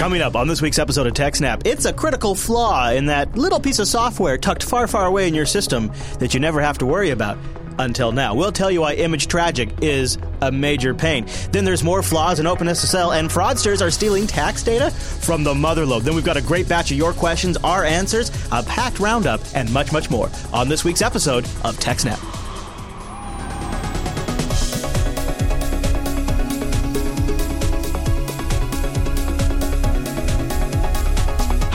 Coming up on this week's episode of TechSnap, it's a critical flaw in that little piece of software tucked far, far away in your system that you never have to worry about until now. We'll tell you why Image Tragic is a major pain. Then there's more flaws in OpenSSL, and fraudsters are stealing tax data from the motherlode. Then we've got a great batch of your questions, our answers, a packed roundup, and much, much more on this week's episode of TechSnap.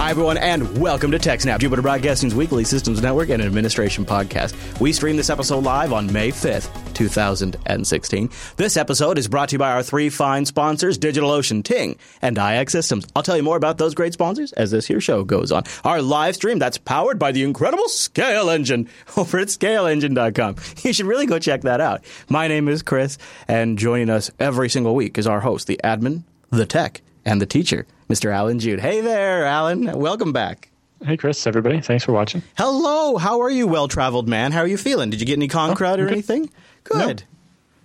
Hi, everyone, and welcome to TechSnap, Jupiter Broadcasting's weekly systems network and administration podcast. We stream this episode live on May 5th, 2016. This episode is brought to you by our three fine sponsors, DigitalOcean, Ting, and iXsystems. I'll tell you more about those great sponsors as this here show goes on. Our live stream that's powered by the incredible ScaleEngine over at scaleengine.com. You should really go check that out. My name is Chris, and joining us every single week is our host, the admin, the tech, and the teacher, Mr. Allan Jude. Hey there, Allan. Welcome back. Hey, Chris, everybody. Thanks for watching. Hello. How are you, well traveled man? How are you feeling? Did you get any con Oh, or good. anything? Good.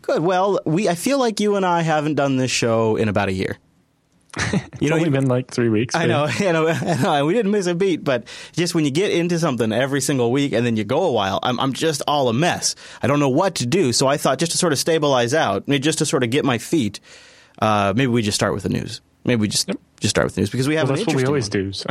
Good. Well, we I feel like you and I haven't done this show in about a year. You It's only been like three weeks. I know, you know, I know, we didn't miss a beat, but just when you get into something every single week and then you go a while, I'm, I'm just all a mess. I don't know what to do. So I thought just to sort of stabilize out, just to sort of get my feet, uh, maybe we just start with the news. Maybe we just just start with news because we have Well, an that's what we always one. do. So.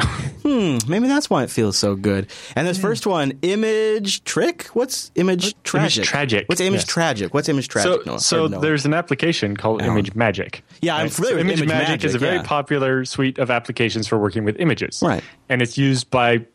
Maybe that's why it feels so good. And this first one, image trick. What's image tragic? Tragic, What's image yes. tragic? What's image tragic? So, Noah? so there's an application called. ImageMagick. Yeah, I'm familiar with Image, ImageMagick. is a very yeah. popular suite of applications for working with images. Right. And it's used by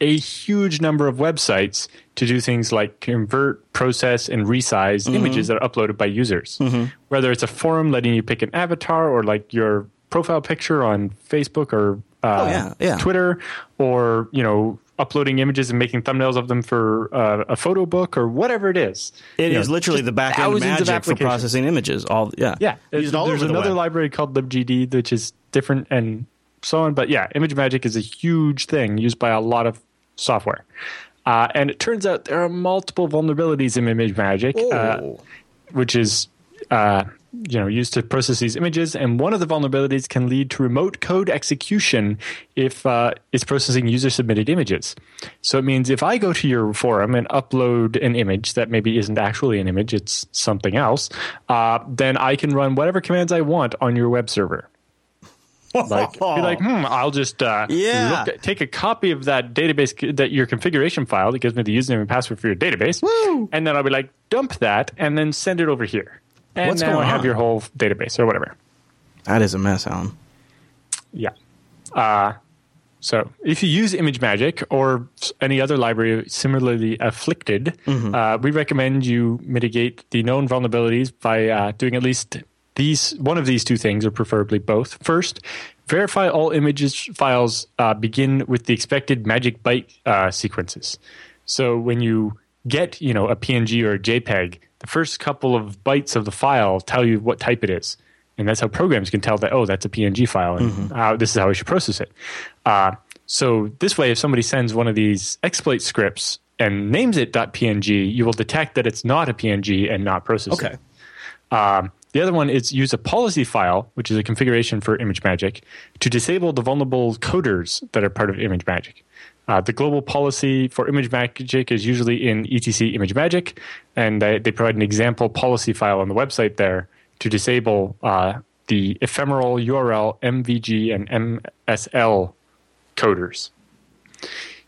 a huge number of websites to do things like convert, process, and resize Mm-hmm. images that are uploaded by users. Whether it's a forum letting you pick an avatar or like your profile picture on Facebook or uh, Oh, yeah, yeah. Twitter, or you know uploading images and making thumbnails of them for uh, a photo book or whatever it is. It You is know, literally the back end magic for processing images. All yeah, Yeah, all there's over the another library called libgd, which is different and so on. But yeah, ImageMagick is a huge thing used by a lot of software. Uh, and it turns out there are multiple vulnerabilities in ImageMagick, uh, Oh. which is uh, you know used to process these images. And one of the vulnerabilities can lead to remote code execution if uh, it's processing user submitted images. So it means if I go to your forum and upload an image that maybe isn't actually an image, it's something else, uh, then I can run whatever commands I want on your web server. Like, be like, hmm, I'll just uh, Yeah. look at- take a copy of that database, that your configuration file that gives me the username and password for your database, Woo. and then I'll be like, dump that, and then send it over here. And What's now going I have on? your whole database or whatever. that is a mess, Allan. Yeah. Uh, so if you use ImageMagick or any other library similarly afflicted, Mm-hmm. uh, we recommend you mitigate the known vulnerabilities by uh, doing at least these one of these two things, or preferably both. First, verify all images files uh, begin with the expected magic byte uh, sequences. So when you get you know a PNG or a JPEG, the first couple of bytes of the file tell you what type it is and that's how programs can tell that oh that's a png file and how, this is how we should process it uh, so this way if somebody sends one of these exploit scripts and names it .png you will detect that it's not a png and not process Okay. it um, the other one is use a policy file, which is a configuration for ImageMagick, to disable the vulnerable coders that are part of ImageMagick. Uh, the global policy for ImageMagick is usually in etc ImageMagick, and they, they provide an example policy file on the website there to disable uh, the ephemeral URL, MVG, and MSL coders.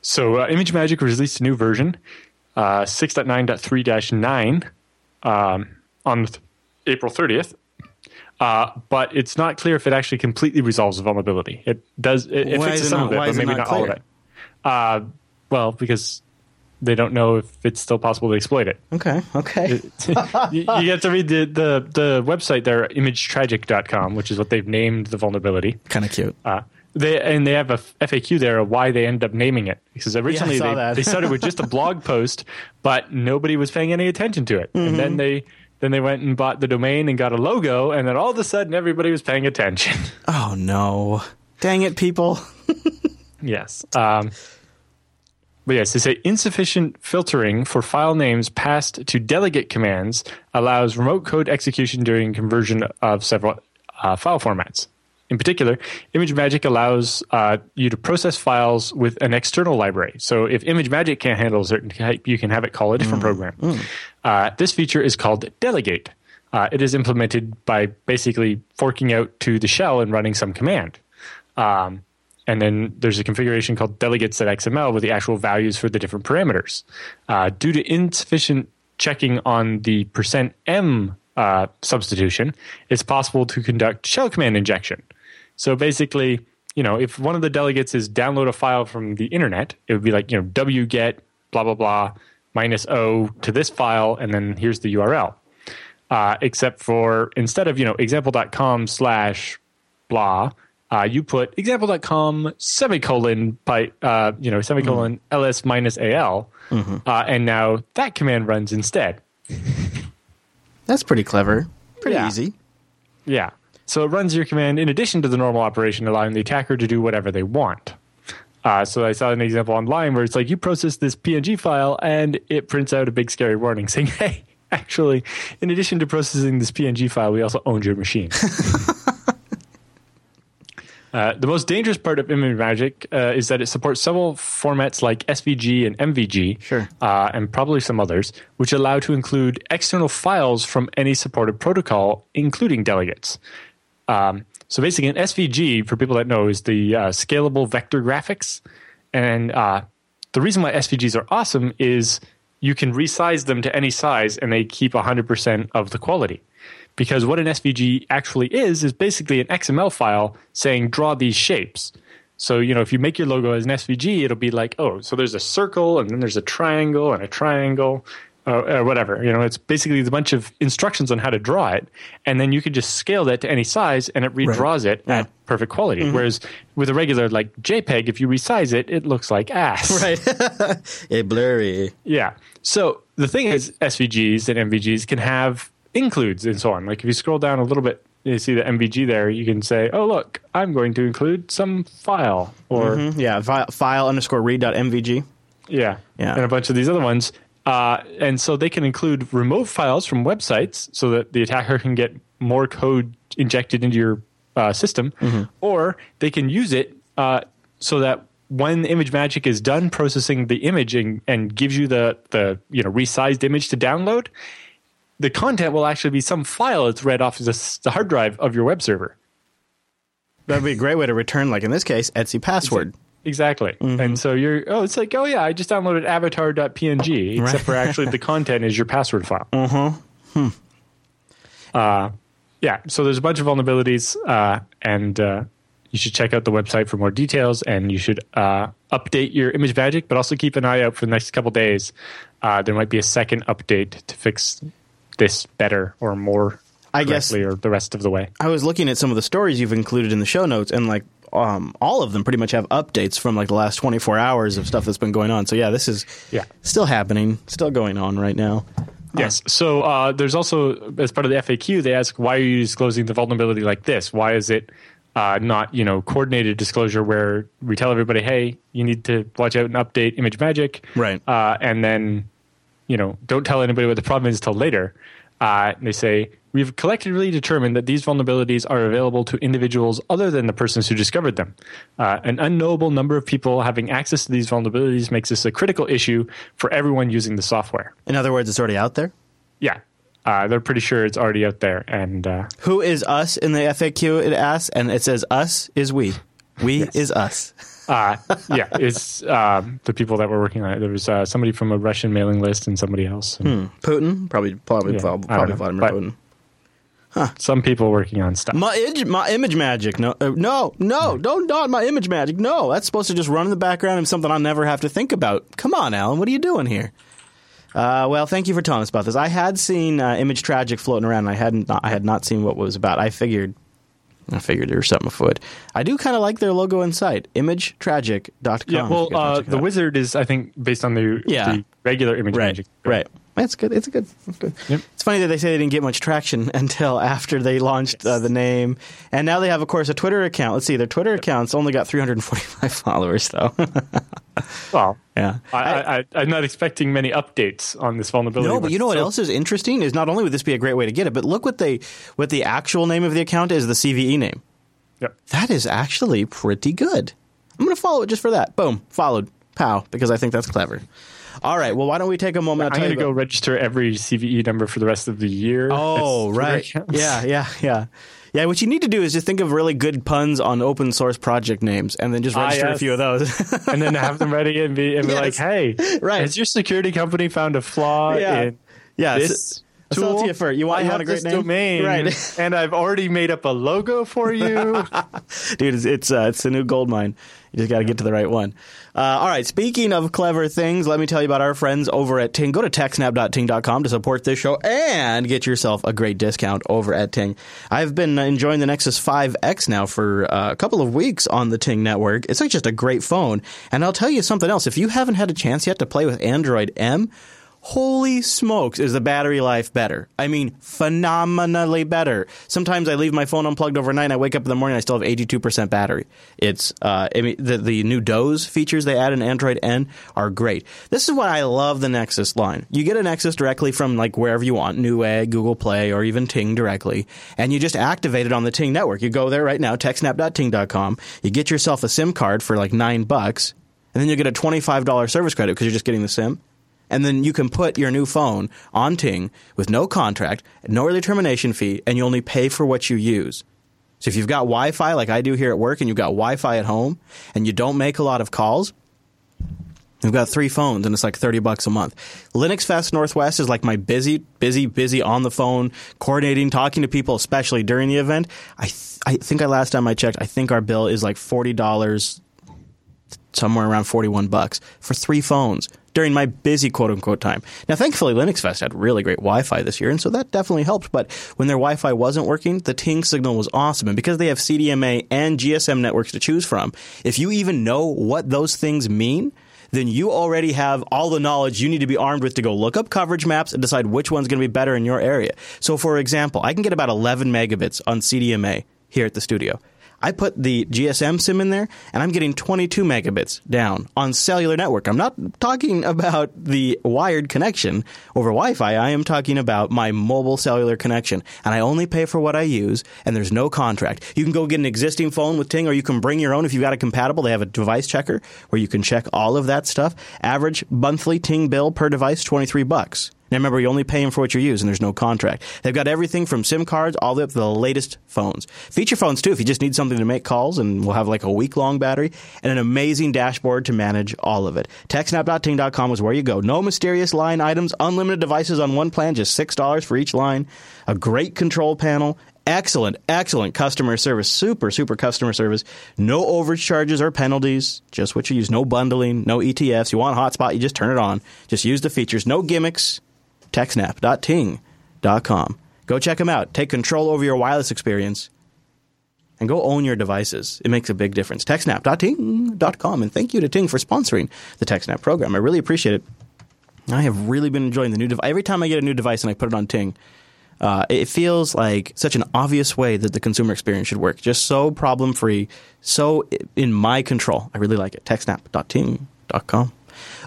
So uh, ImageMagick released a new version, uh, 6.9.3-9, um, on th- April 30th. Uh, but it's not clear if it actually completely resolves the vulnerability. It does. It, it fixes some of it, but is it maybe not not, all of it. Uh, well, because they don't know if it's still possible to exploit it. Okay, okay. you, you get to read the, the, the website there, imagetragic.com, which is what they've named the vulnerability. kind of cute. Uh, they and they have a FAQ there of why they end up naming it because originally saw they, they started with just a blog post, but nobody was paying any attention to it, and Mm-hmm. then they then they went and bought the domain and got a logo, and then all of a sudden everybody was paying attention. Oh no! Dang it, people. yes. Um, but yes, they say insufficient filtering for file names passed to delegate commands allows remote code execution during conversion of several uh, file formats. in particular, ImageMagick allows uh, you to process files with an external library. So if ImageMagick can't handle a certain type, you can have it call a different program. Uh, this feature is called Delegate. Uh, it is implemented by basically forking out to the shell and running some command. Um, and then there's a configuration called delegates.xml with the actual values for the different parameters. Uh, due to insufficient checking on the percent %m uh, substitution, it's possible to conduct shell command injection. So basically, you know, if one of the delegates is download a file from the internet, it would be like, you know, wget blah blah blah minus o to this file, and then here's the URL. Uh, except for instead of you know example.com slash blah, uh, you put example.com semicolon by uh, you know semicolon ls minus al, uh, and now that command runs instead. That's pretty clever. Pretty Yeah. easy. Yeah. So it runs your command in addition to the normal operation, allowing the attacker to do whatever they want. Uh, so I saw an example online where it's like you process this PNG file and it prints out a big scary warning saying, "Hey, actually, in addition to processing this PNG file, we also owned your machine." Uh, the most dangerous part of ImageMagick uh, is that it supports several formats like SVG and MVG, Sure. uh, and probably some others, which allow to include external files from any supported protocol, including delegates. Um, so basically, an SVG, for people that know, is the uh, scalable vector graphics. And uh, the reason why SVGs are awesome is you can resize them to any size and they keep 100% of the quality. Because what an SVG actually is, is basically an XML file saying draw these shapes. So, you know, if you make your logo as an SVG, it'll be like, oh, so there's a circle and then there's a triangle and a triangle uh, or whatever. You know, it's basically a bunch of instructions on how to draw it. And then you can just scale that to any size and it redraws it Yeah. at perfect quality. Whereas with a regular like JPEG, if you resize it, it looks like ass. Right. a blurry. Yeah. So the thing is, SVGs and MVGs can have includes and so on. Like if you scroll down a little bit, you see the MVG there. You can say, "Oh, look, I'm going to include some file," or Yeah. File, file underscore read.mvg. yeah, Yeah. and a bunch of these other ones. Uh, and so they can include remote files from websites so that the attacker can get more code injected into your uh, system, or they can use it uh, so that when ImageMagick is done processing the image and, and gives you the, the you know resized image to download, the content will actually be some file that's read off the, the hard drive of your web server. That'd be a great way to return, like in this case, etc password. Exactly. And so you're, oh, it's like, oh, yeah, I just downloaded avatar.png, except for actually the content is your password file. Uh-huh. Hmm. Uh, yeah, so there's a bunch of vulnerabilities, uh, and uh, you should check out the website for more details, and you should uh, update your ImageMagick, but also keep an eye out for the next couple days. Uh, there might be a second update to fix this better or more I guess- or the rest of the way. I was looking at some of the stories you've included in the show notes, and like um, all of them pretty much have updates from like the last 24 hours of stuff that's been going on. So yeah, this is Yeah. still happening, still going on right now. Yes. So uh, there's also, as part of the FAQ, they ask why are you disclosing the vulnerability like this? Why is it uh, not, you know, coordinated disclosure where we tell everybody, hey, you need to watch out and update ImageMagick, Right. Uh, and then, you know, don't tell anybody what the problem is till later. Uh, they say we've collectively determined that these vulnerabilities are available to individuals other than the persons who discovered them. Uh, an unknowable number of people having access to these vulnerabilities makes this a critical issue for everyone using the software. In other words, it's already out there. Yeah. Uh, they're pretty sure it's already out there. And uh, Who is us in the FAQ? It asks, and it says us is we. We is us. uh, yeah, it's um, the people that were working on it. There was uh, somebody from a Russian mailing list and somebody else. And Putin, probably, probably, Yeah, probably, don't know, Vladimir Putin. Some people working on stuff. My, ig- my ImageMagick. No, uh, no, no, don't not my ImageMagick. No, that's supposed to just run in the background and something I'll never have to think about. Come on, Allan, what are you doing here? Uh, well, thank you for telling us about this. I had seen uh, Image Tragic floating around. And I hadn't. I had not seen what it was about. I figured. I figured there was something afoot. I do kind of like their logo and site, imagetragic.com. yeah, well, you guys wanna uh, the out. wizard is, I think, based on the, Yeah. the regular image right, magic. right. That's good. It's good. It's good. Yep. It's funny that they say they didn't get much traction until after they launched uh, the name, and now they have, of course, a Twitter account. Let's see, their Twitter account's only got 345 followers, though. Well, yeah. I, I, I, I'm not expecting many updates on this vulnerability. no, but you know what so- else is interesting is not only would this be a great way to get it, but look what they what the actual name of the account is the CVE name. Yep. That is actually pretty good. I'm going to follow it just for that. Boom, followed. Pow, because I think that's clever. All right. Well, why don't we take a moment? I'm going to go register every CVE number for the rest of the year. Oh, right. Yeah, yeah, yeah. Yeah, what you need to do is just think of really good puns on open source project names and then just Ah, register a few of those. and then have them ready and be, and be Yes. like, hey, Right. has your security company found a flaw Yeah. in yeah, this sell to tool? you you want- I you have want a great this name? domain, Right. and I've already made up a logo for you. dude, it's it's, uh, it's the new gold mine. You just got to get to the right one. Uh, all right. Speaking of clever things, let me tell you about our friends over at Ting. Go to techsnap.ting.com to support this show and get yourself a great discount over at Ting. I've been enjoying the Nexus 5X now for uh, a couple of weeks on the Ting network. It's like just a great phone. And I'll tell you something else. If you haven't had a chance yet to play with Android M, Holy smokes, is the battery life better? I mean, phenomenally better. Sometimes I leave my phone unplugged overnight and I wake up in the morning and I still have 82% battery. It's, uh, I mean, the, the new Doze features they add in Android N are great. This is why I love the Nexus line. You get a Nexus directly from like wherever you want, Newegg, Google Play, or even Ting directly, and you just activate it on the Ting network. You go there right now, techsnap.ting.com, you get yourself a SIM card for like nine bucks, and then you get a $25 service credit because you're just getting the SIM and then you can put your new phone on Ting with no contract, no early termination fee, and you only pay for what you use. So if you've got Wi-Fi like I do here at work, and you've got Wi-Fi at home, and you don't make a lot of calls, you've got three phones, and it's like thirty bucks a month. Linux Fest Northwest is like my busy, busy, busy on the phone, coordinating, talking to people, especially during the event. I th- I think I last time I checked, I think our bill is like forty dollars somewhere around 41 bucks for three phones during my busy quote unquote time. Now, thankfully, Linux Fest had really great Wi Fi this year, and so that definitely helped. But when their Wi Fi wasn't working, the Ting signal was awesome. And because they have CDMA and GSM networks to choose from, if you even know what those things mean, then you already have all the knowledge you need to be armed with to go look up coverage maps and decide which one's going to be better in your area. So, for example, I can get about 11 megabits on CDMA here at the studio. I put the GSM SIM in there, and I'm getting 22 megabits down on cellular network. I'm not talking about the wired connection over Wi-Fi. I am talking about my mobile cellular connection, and I only pay for what I use, and there's no contract. You can go get an existing phone with Ting, or you can bring your own if you've got a compatible. They have a device checker where you can check all of that stuff. Average monthly Ting bill per device, 23 bucks. Now remember, you're only paying for what you use, and there's no contract. They've got everything from SIM cards all the way up to the latest phones. Feature phones too, if you just need something to make calls, and we'll have like a week long battery and an amazing dashboard to manage all of it. TechSnap.ting.com is where you go. No mysterious line items, unlimited devices on one plan, just six dollars for each line. A great control panel. Excellent, excellent customer service. Super, super customer service. No overcharges or penalties. Just what you use. No bundling, no ETFs. You want a hotspot, you just turn it on. Just use the features. No gimmicks techsnap.ting.com. Go check them out. Take control over your wireless experience and go own your devices. It makes a big difference. TechSnap.ting.com. And thank you to Ting for sponsoring the TechSnap program. I really appreciate it. I have really been enjoying the new device. Every time I get a new device and I put it on Ting, uh, it feels like such an obvious way that the consumer experience should work. Just so problem free, so in my control. I really like it. TechSnap.ting.com.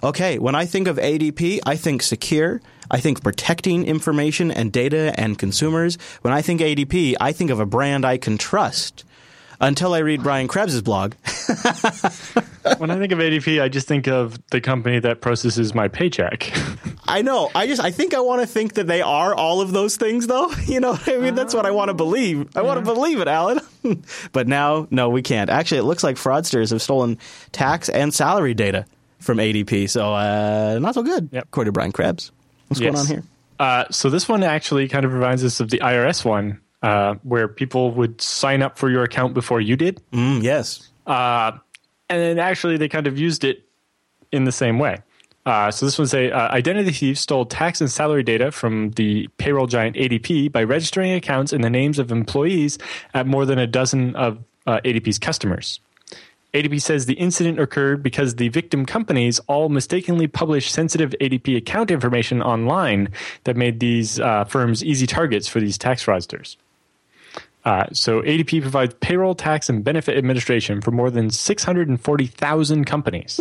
Okay, when I think of ADP, I think secure. I think protecting information and data and consumers. When I think ADP, I think of a brand I can trust. Until I read Brian Krebs' blog. when I think of ADP, I just think of the company that processes my paycheck. I know. I just I think I want to think that they are all of those things though. You know, I mean that's what I want to believe. I want to believe it, Allan. but now no, we can't. Actually, it looks like fraudsters have stolen tax and salary data from ADP. So, uh, not so good. Yep. According to Brian Krebs. What's going on here? Uh, so this one actually kind of reminds us of the IRS one, uh, where people would sign up for your account before you did, Mm, yes. uh, and then actually they kind of used it in the same way. Uh, so this one's a uh, identity thief stole tax and salary data from the payroll giant ADP by registering accounts in the names of employees at more than a dozen of uh, ADP's customers. ADP says the incident occurred because the victim companies all mistakenly published sensitive ADP account information online that made these uh, firms easy targets for these tax fraudsters. Uh, so ADP provides payroll, tax, and benefit administration for more than 640,000 companies.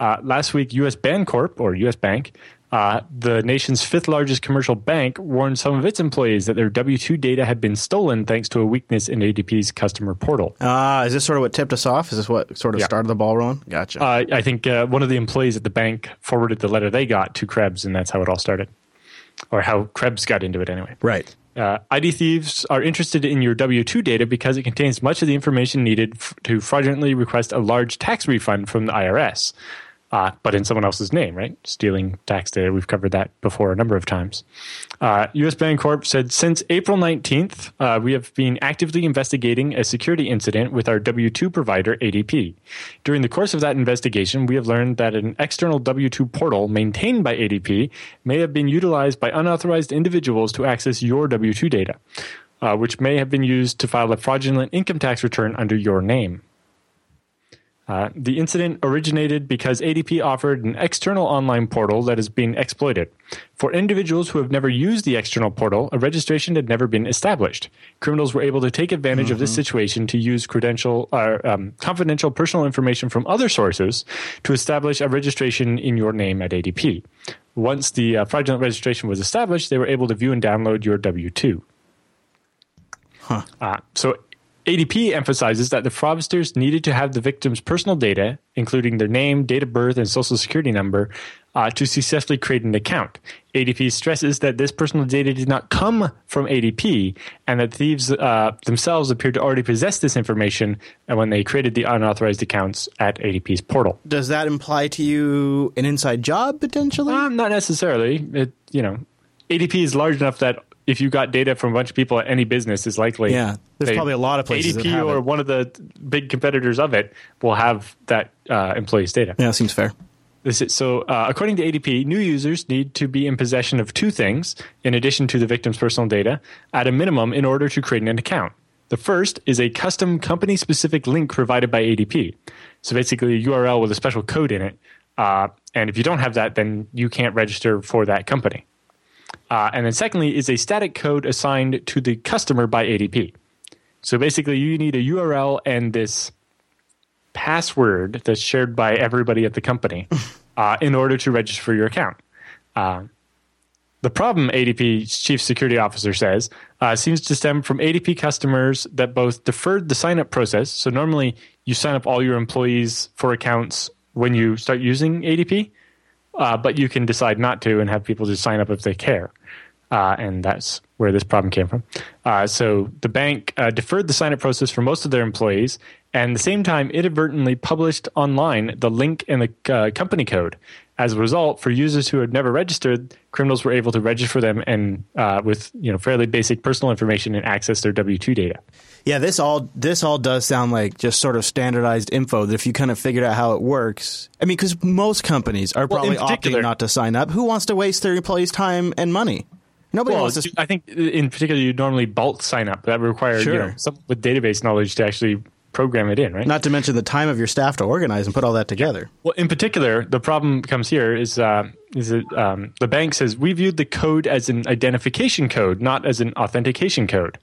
Uh, last week, U.S. Bancorp or U.S. Bank Uh, the nation's fifth largest commercial bank warned some of its employees that their W 2 data had been stolen thanks to a weakness in ADP's customer portal. Ah, is this sort of what tipped us off? Is this what sort of Yeah. started the ball rolling? Gotcha. Uh, I think uh, one of the employees at the bank forwarded the letter they got to Krebs, and that's how it all started. Or how Krebs got into it anyway. right. Uh, ID thieves are interested in your W 2 data because it contains much of the information needed f- to fraudulently request a large tax refund from the IRS, uh, but in someone else's name, right? Stealing tax data. We've covered that before a number of times. Uh, US Bancorp said since April 19th, uh, we have been actively investigating a security incident with our W 2 provider, ADP. During the course of that investigation, we have learned that an external W 2 portal maintained by ADP may have been utilized by unauthorized individuals to access your W 2 data, uh, which may have been used to file a fraudulent income tax return under your name. Uh, the incident originated because ADP offered an external online portal that is being exploited. For individuals who have never used the external portal, a registration had never been established. Criminals were able to take advantage of this situation to use credential, uh, um, confidential personal information from other sources to establish a registration in your name at ADP. Once the uh, fraudulent registration was established, they were able to view and download your W 2. Uh, so ADP emphasizes that the fraudsters needed to have the victim's personal data, including their name, date of birth, and social security number, uh, to successfully create an account. ADP stresses that this personal data did not come from ADP, and that thieves uh, themselves appeared to already possess this information uh, when they created the unauthorized accounts at ADP's portal. Does that imply to you an inside job potentially? Um, not necessarily. It, you know, ADP is large enough that if you got data from a bunch of people at any business, is likely. Yeah, there's they- probably a lot of places that ADP or it. one of the big competitors of it will have that uh, employee's data. yeah, seems fair. This is, so, uh, according to ADP, new users need to be in possession of two things in addition to the victim's personal data at a minimum in order to create an account. The first is a custom company specific link provided by ADP. So, basically, a URL with a special code in it. Uh, and if you don't have that, then you can't register for that company. Uh, and then, secondly, is a static code assigned to the customer by ADP. So, basically, you need a URL and this password that's shared by everybody at the company uh, in order to register for your account. Uh, the problem, ADP's chief security officer says, uh, seems to stem from ADP customers that both deferred the sign up process. So, normally you sign up all your employees for accounts when you start using ADP, uh, but you can decide not to and have people just sign up if they care. Uh, and that's where this problem came from. Uh, so the bank uh, deferred the sign up process for most of their employees, and at the same time, inadvertently published online the link and the uh, company code. As a result, for users who had never registered, criminals were able to register them and uh, with you know fairly basic personal information and access their W two data. Yeah, this all this all does sound like just sort of standardized info that if you kind of figured out how it works. I mean, because most companies are Well, probably opting not to sign up. Who wants to waste their employees' time and money? Nobody Well, wants to. I think in particular, you normally bulk sign up. That requires you know, someone with database knowledge to actually program it in, right? Not to mention the time of your staff to organize and put all that together. Well, in particular, the problem comes here is uh, is that um, the bank says we viewed the code as an identification code, not as an authentication code.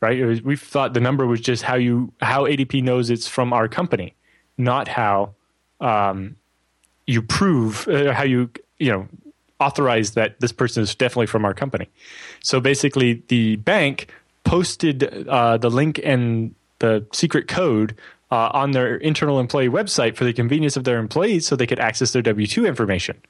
Right? We thought the number was just how you how ADP knows it's from our company, not how um, you prove uh, how you you know authorize that this person is definitely from our company. So basically, the bank posted uh, the link and the secret code uh, on their internal employee website for the convenience of their employees, so they could access their W two information.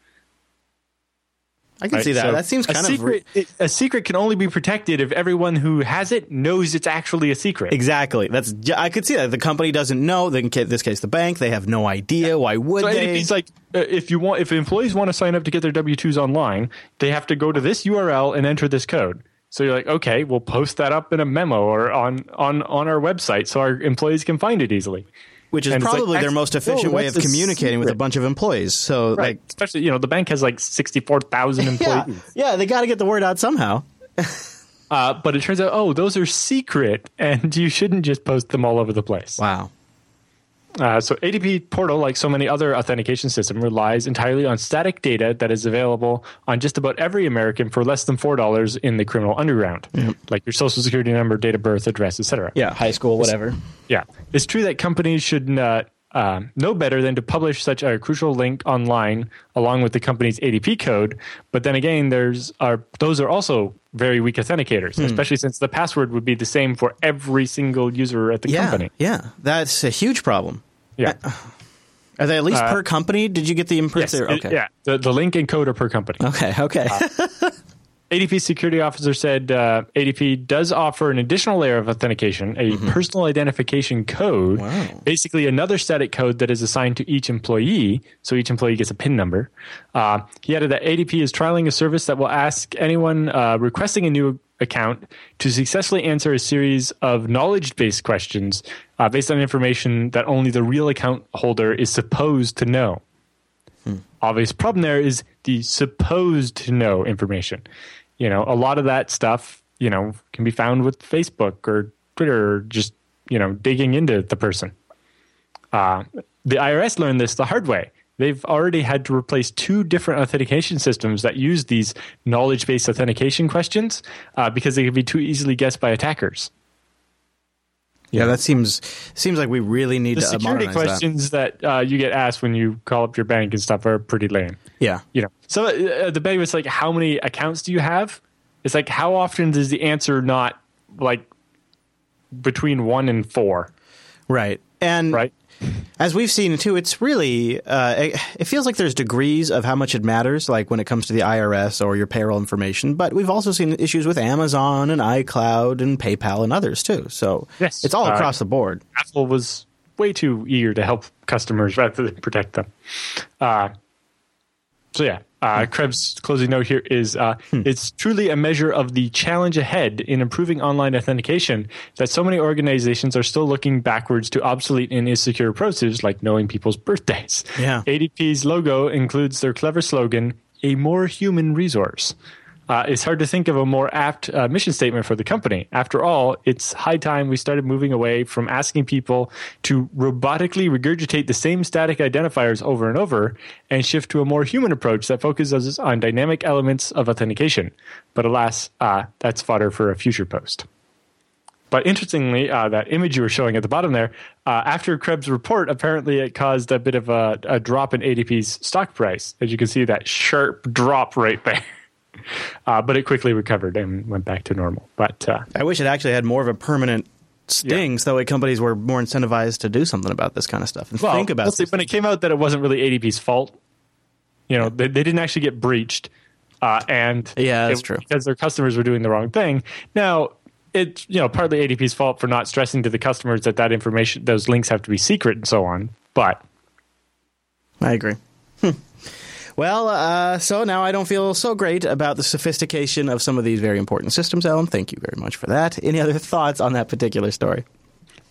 I can right? see that. So that seems kind of secret. it- a secret can only be protected if everyone who has it knows it's actually a secret. exactly. That's I could see that the company doesn't know. In this case, the bank they have no idea. Why would So they? ADP's like, uh, if you want, if employees want to sign up to get their W twos online, they have to go to this URL and enter this code. So you're like, okay, we'll post that up in a memo or on on on our website so our employees can find it easily. Which is and it's like, probably their most efficient whoa, way of communicating with a bunch of employees. So, Right. like, Especially, you know, the bank has like sixty four thousand yeah, employees. yeah, they got to get the word out somehow. Uh, but it turns out, oh, those are secret, and you shouldn't just post them all over the place. Wow. Uh, so ADP Portal, like so many other authentication systems, relies entirely on static data that is available on just about every American for less than four dollars in the criminal underground, like your social security number, date of birth, address, etc. Yeah, high school, whatever. Yeah, it's true that companies should uh, no better than to publish such a crucial link online along with the company's ADP code. But then again, there's are those are also very weak authenticators, Hmm. especially since the password would be the same for every single user at the Yeah, company. yeah, that's a huge problem. Yeah. Are they at least Uh, per company? Did you get the Yes, imprint? it- yeah. The, the link and code are per company. Okay. Okay. ADP security officer said uh, ADP does offer an additional layer of authentication, a personal identification code, Mm-hmm. Wow. basically another static code that is assigned to each employee. So each employee gets a PIN number. Uh, he added that ADP is trialing a service that will ask anyone uh, requesting a new account to successfully answer a series of knowledge based questions uh, based on information that only the real account holder is supposed to know. Obvious problem there is the supposed to know information. You know, a lot of that stuff, you know, can be found with Facebook or Twitter or just, you know, digging into the person. Uh, the IRS learned this the hard way. They've already had to replace two different authentication systems that use these knowledge based authentication questions uh, because they can be too easily guessed by attackers. Yeah, that seems seems like we really need The to security modernize that. questions that, uh, you get asked when you call up your bank and stuff are pretty lame. Yeah. you know so uh, the bank was like how many accounts do you have it's like how often does the answer not like between one and four Right. And right as we've seen too, it's really uh, it, feels like there's degrees of how much it matters, like when it comes to the IRS or your payroll information. But we've also seen issues with Amazon and iCloud and PayPal and others too. So Yes. it's all Uh, across the board. apple was way too eager to help customers rather than protect them uh, so yeah uh, Krebs' closing note here is uh, it's truly a measure of the challenge ahead in improving online authentication that so many organizations are still looking backwards to obsolete and insecure approaches like knowing people's birthdays. Yeah. ADP's logo includes their clever slogan, a more human resource. Uh, it's hard to think of a more apt uh, mission statement for the company. After all, it's high time we started moving away from asking people to robotically regurgitate the same static identifiers over and over and shift to a more human approach that focuses on dynamic elements of authentication. But alas, uh, that's fodder for a future post. But interestingly, uh, that image you were showing at the bottom there, uh, after Krebs' report, apparently it caused a bit of a, a drop in ADP's stock price. As you can see, that sharp drop right there. Uh, but it quickly recovered and went back to normal. But uh, I wish it actually had more of a permanent sting, so that way companies were more incentivized to do something about this kind of stuff and well, think about see, when it came out that it wasn't really ADP's fault. You know, they, they didn't actually get breached, uh, and Yeah, that's it- true. because their customers were doing the wrong thing. Now, it's you know partly ADP's fault for not stressing to the customers that that information, those links have to be secret and so on. But I agree. Well, uh, so now I don't feel so great about the sophistication of some of these very important systems, Allan. Thank you very much for that. Any other thoughts on that particular story?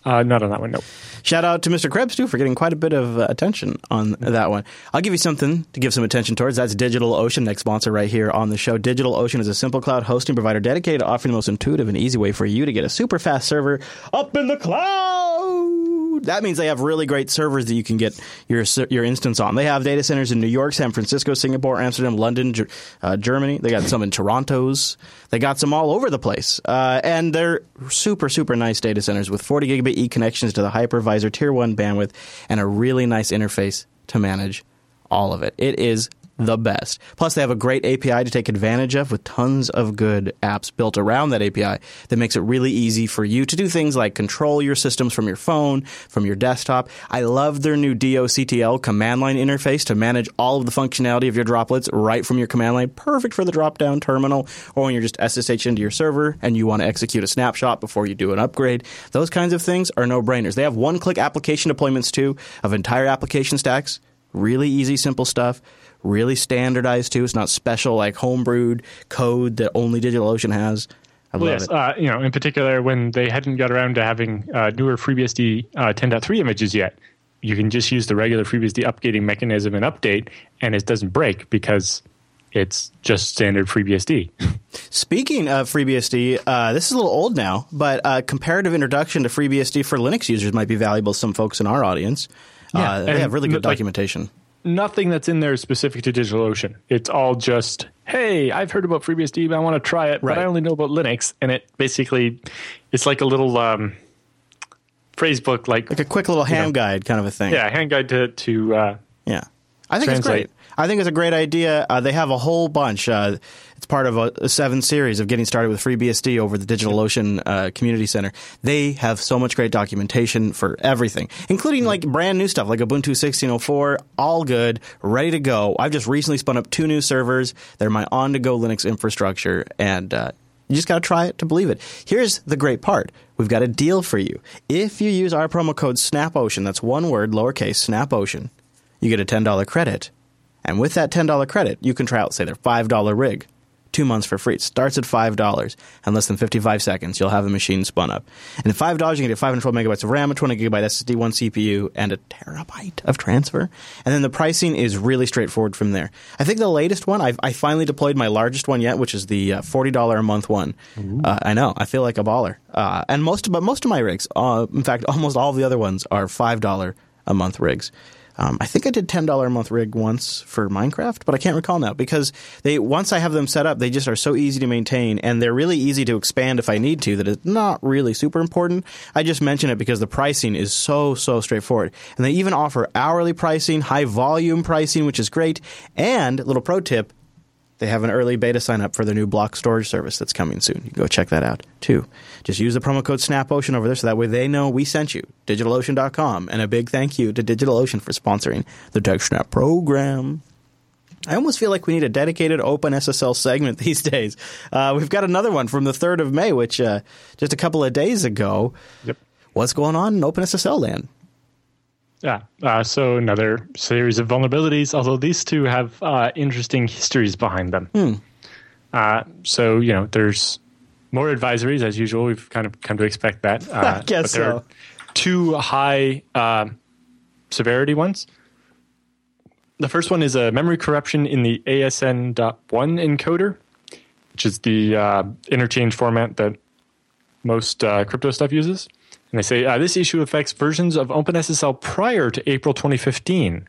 uh, not on that one. No. Shout out to Mr. Krebs, too, for getting quite a bit of uh, attention on that one. I'll give you something to give some attention towards. That's DigitalOcean, next sponsor right here on the show. DigitalOcean is a simple cloud hosting provider dedicated to offering the most intuitive and easy way for you to get a super fast server up in the cloud. That means they have really great servers that you can get your your instance on. They have data centers in New York, San Francisco, Singapore, Amsterdam, London, uh, Germany. They got some in Toronto's. They got some all over the place. Uh, and they're super, super nice data centers with 40 gigabit E connections to the hypervisor tier 1 bandwidth and a really nice interface to manage all of it. It is the best. Plus, they have a great API to take advantage of with tons of good apps built around that API that makes it really easy for you to do things like control your systems from your phone, from your desktop. I love their new DOCTL command line interface to manage all of the functionality of your droplets right from your command line. Perfect for the drop down terminal or when you're just SSH into your server and you want to execute a snapshot before you do an upgrade. Those kinds of things are no brainers. They have one click application deployments too of entire application stacks. Really easy, simple stuff. Really standardized too. It's not special like homebrewed code that only DigitalOcean has. I Well, love yes, it. uh, you know, in particular, when they hadn't got around to having uh, newer FreeBSD uh, 10.3 images yet, you can just use the regular FreeBSD updating mechanism and update, and it doesn't break because it's just standard FreeBSD. Speaking of FreeBSD, uh, this is a little old now, but a comparative introduction to FreeBSD for Linux users might be valuable to some folks in our audience. Yeah, uh, they have really good like- documentation. Nothing that's in there is specific to DigitalOcean. It's all just, hey, I've heard about FreeBSD, but I want to try it, Right. but I only know about Linux, and it basically, it's like a little um, phrase book like like a quick little hand know, guide kind of a thing. Yeah, hand guide to to uh, yeah. I think translate. it's great. I think it's a great idea. Uh, they have a whole bunch. Uh, it's part of a, a, seven series of getting started with FreeBSD over the DigitalOcean uh, Community Center. They have so much great documentation for everything, including like brand new stuff like Ubuntu 16.04, all good, ready to go. I've just recently spun up two new servers. They're my on-to-go Linux infrastructure, and uh, you just got to try it to believe it. Here's the great part. We've got a deal for you. If you use our promo code SNAPOcean, that's one word, lowercase, SNAPOcean, you get a $10 credit. And with that $10 credit, you can try out, say, their $5 rig two months for free. It starts at $5. In less than 55 seconds, you'll have a machine spun up. And at $5, you can get 512 megabytes of RAM, a 20 gigabyte SSD, one CPU, and a terabyte of transfer. And then the pricing is really straightforward from there. I think the latest one, I've, I finally deployed my largest one yet, which is the uh, $40 a month one. Uh, I know, I feel like a baller. Uh, and most, but most of my rigs, uh, in fact, almost all of the other ones are $5 a month rigs. Um, I think I did ten dollar a month rig once for Minecraft, but I can't recall now because they once I have them set up, they just are so easy to maintain and they're really easy to expand if I need to. That it's not really super important. I just mention it because the pricing is so so straightforward, and they even offer hourly pricing, high volume pricing, which is great. And little pro tip: they have an early beta sign up for their new block storage service that's coming soon. You can go check that out too. Just use the promo code SNAPOcean over there so that way they know we sent you. DigitalOcean.com. And a big thank you to DigitalOcean for sponsoring the TechSnap program. I almost feel like we need a dedicated OpenSSL segment these days. Uh, we've got another one from the 3rd of May, which uh, just a couple of days ago. Yep. What's going on in OpenSSL land? Yeah. Uh, so another series of vulnerabilities, although these two have uh, interesting histories behind them. Hmm. Uh, so you know, there's more advisories as usual. We've kind of come to expect that. Uh, I guess but there so. Two high um, severity ones. The first one is a memory corruption in the ASN.1 encoder, which is the uh, interchange format that most uh, crypto stuff uses. And they say uh, this issue affects versions of OpenSSL prior to April 2015.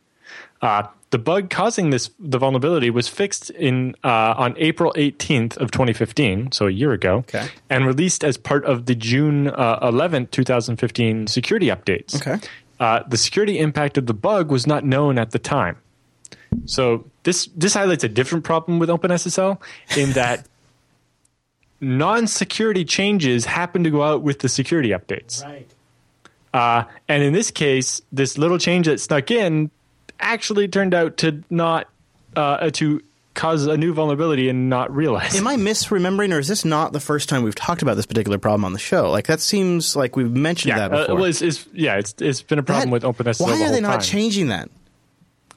Uh, the bug causing this the vulnerability was fixed in uh, on April 18th of 2015, so a year ago, okay. and released as part of the June uh, 11th, 2015 security updates. Okay. Uh, the security impact of the bug was not known at the time. So this this highlights a different problem with OpenSSL in that non-security changes happen to go out with the security updates. Right. Uh, and in this case, this little change that snuck in actually turned out to not uh, to cause a new vulnerability and not realize. Am I misremembering, or is this not the first time we've talked about this particular problem on the show? Like that seems like we've mentioned yeah, that before. Uh, well, it's, it's, yeah, it's it's been a problem that, with OpenSSL. Why the are they not time. changing that?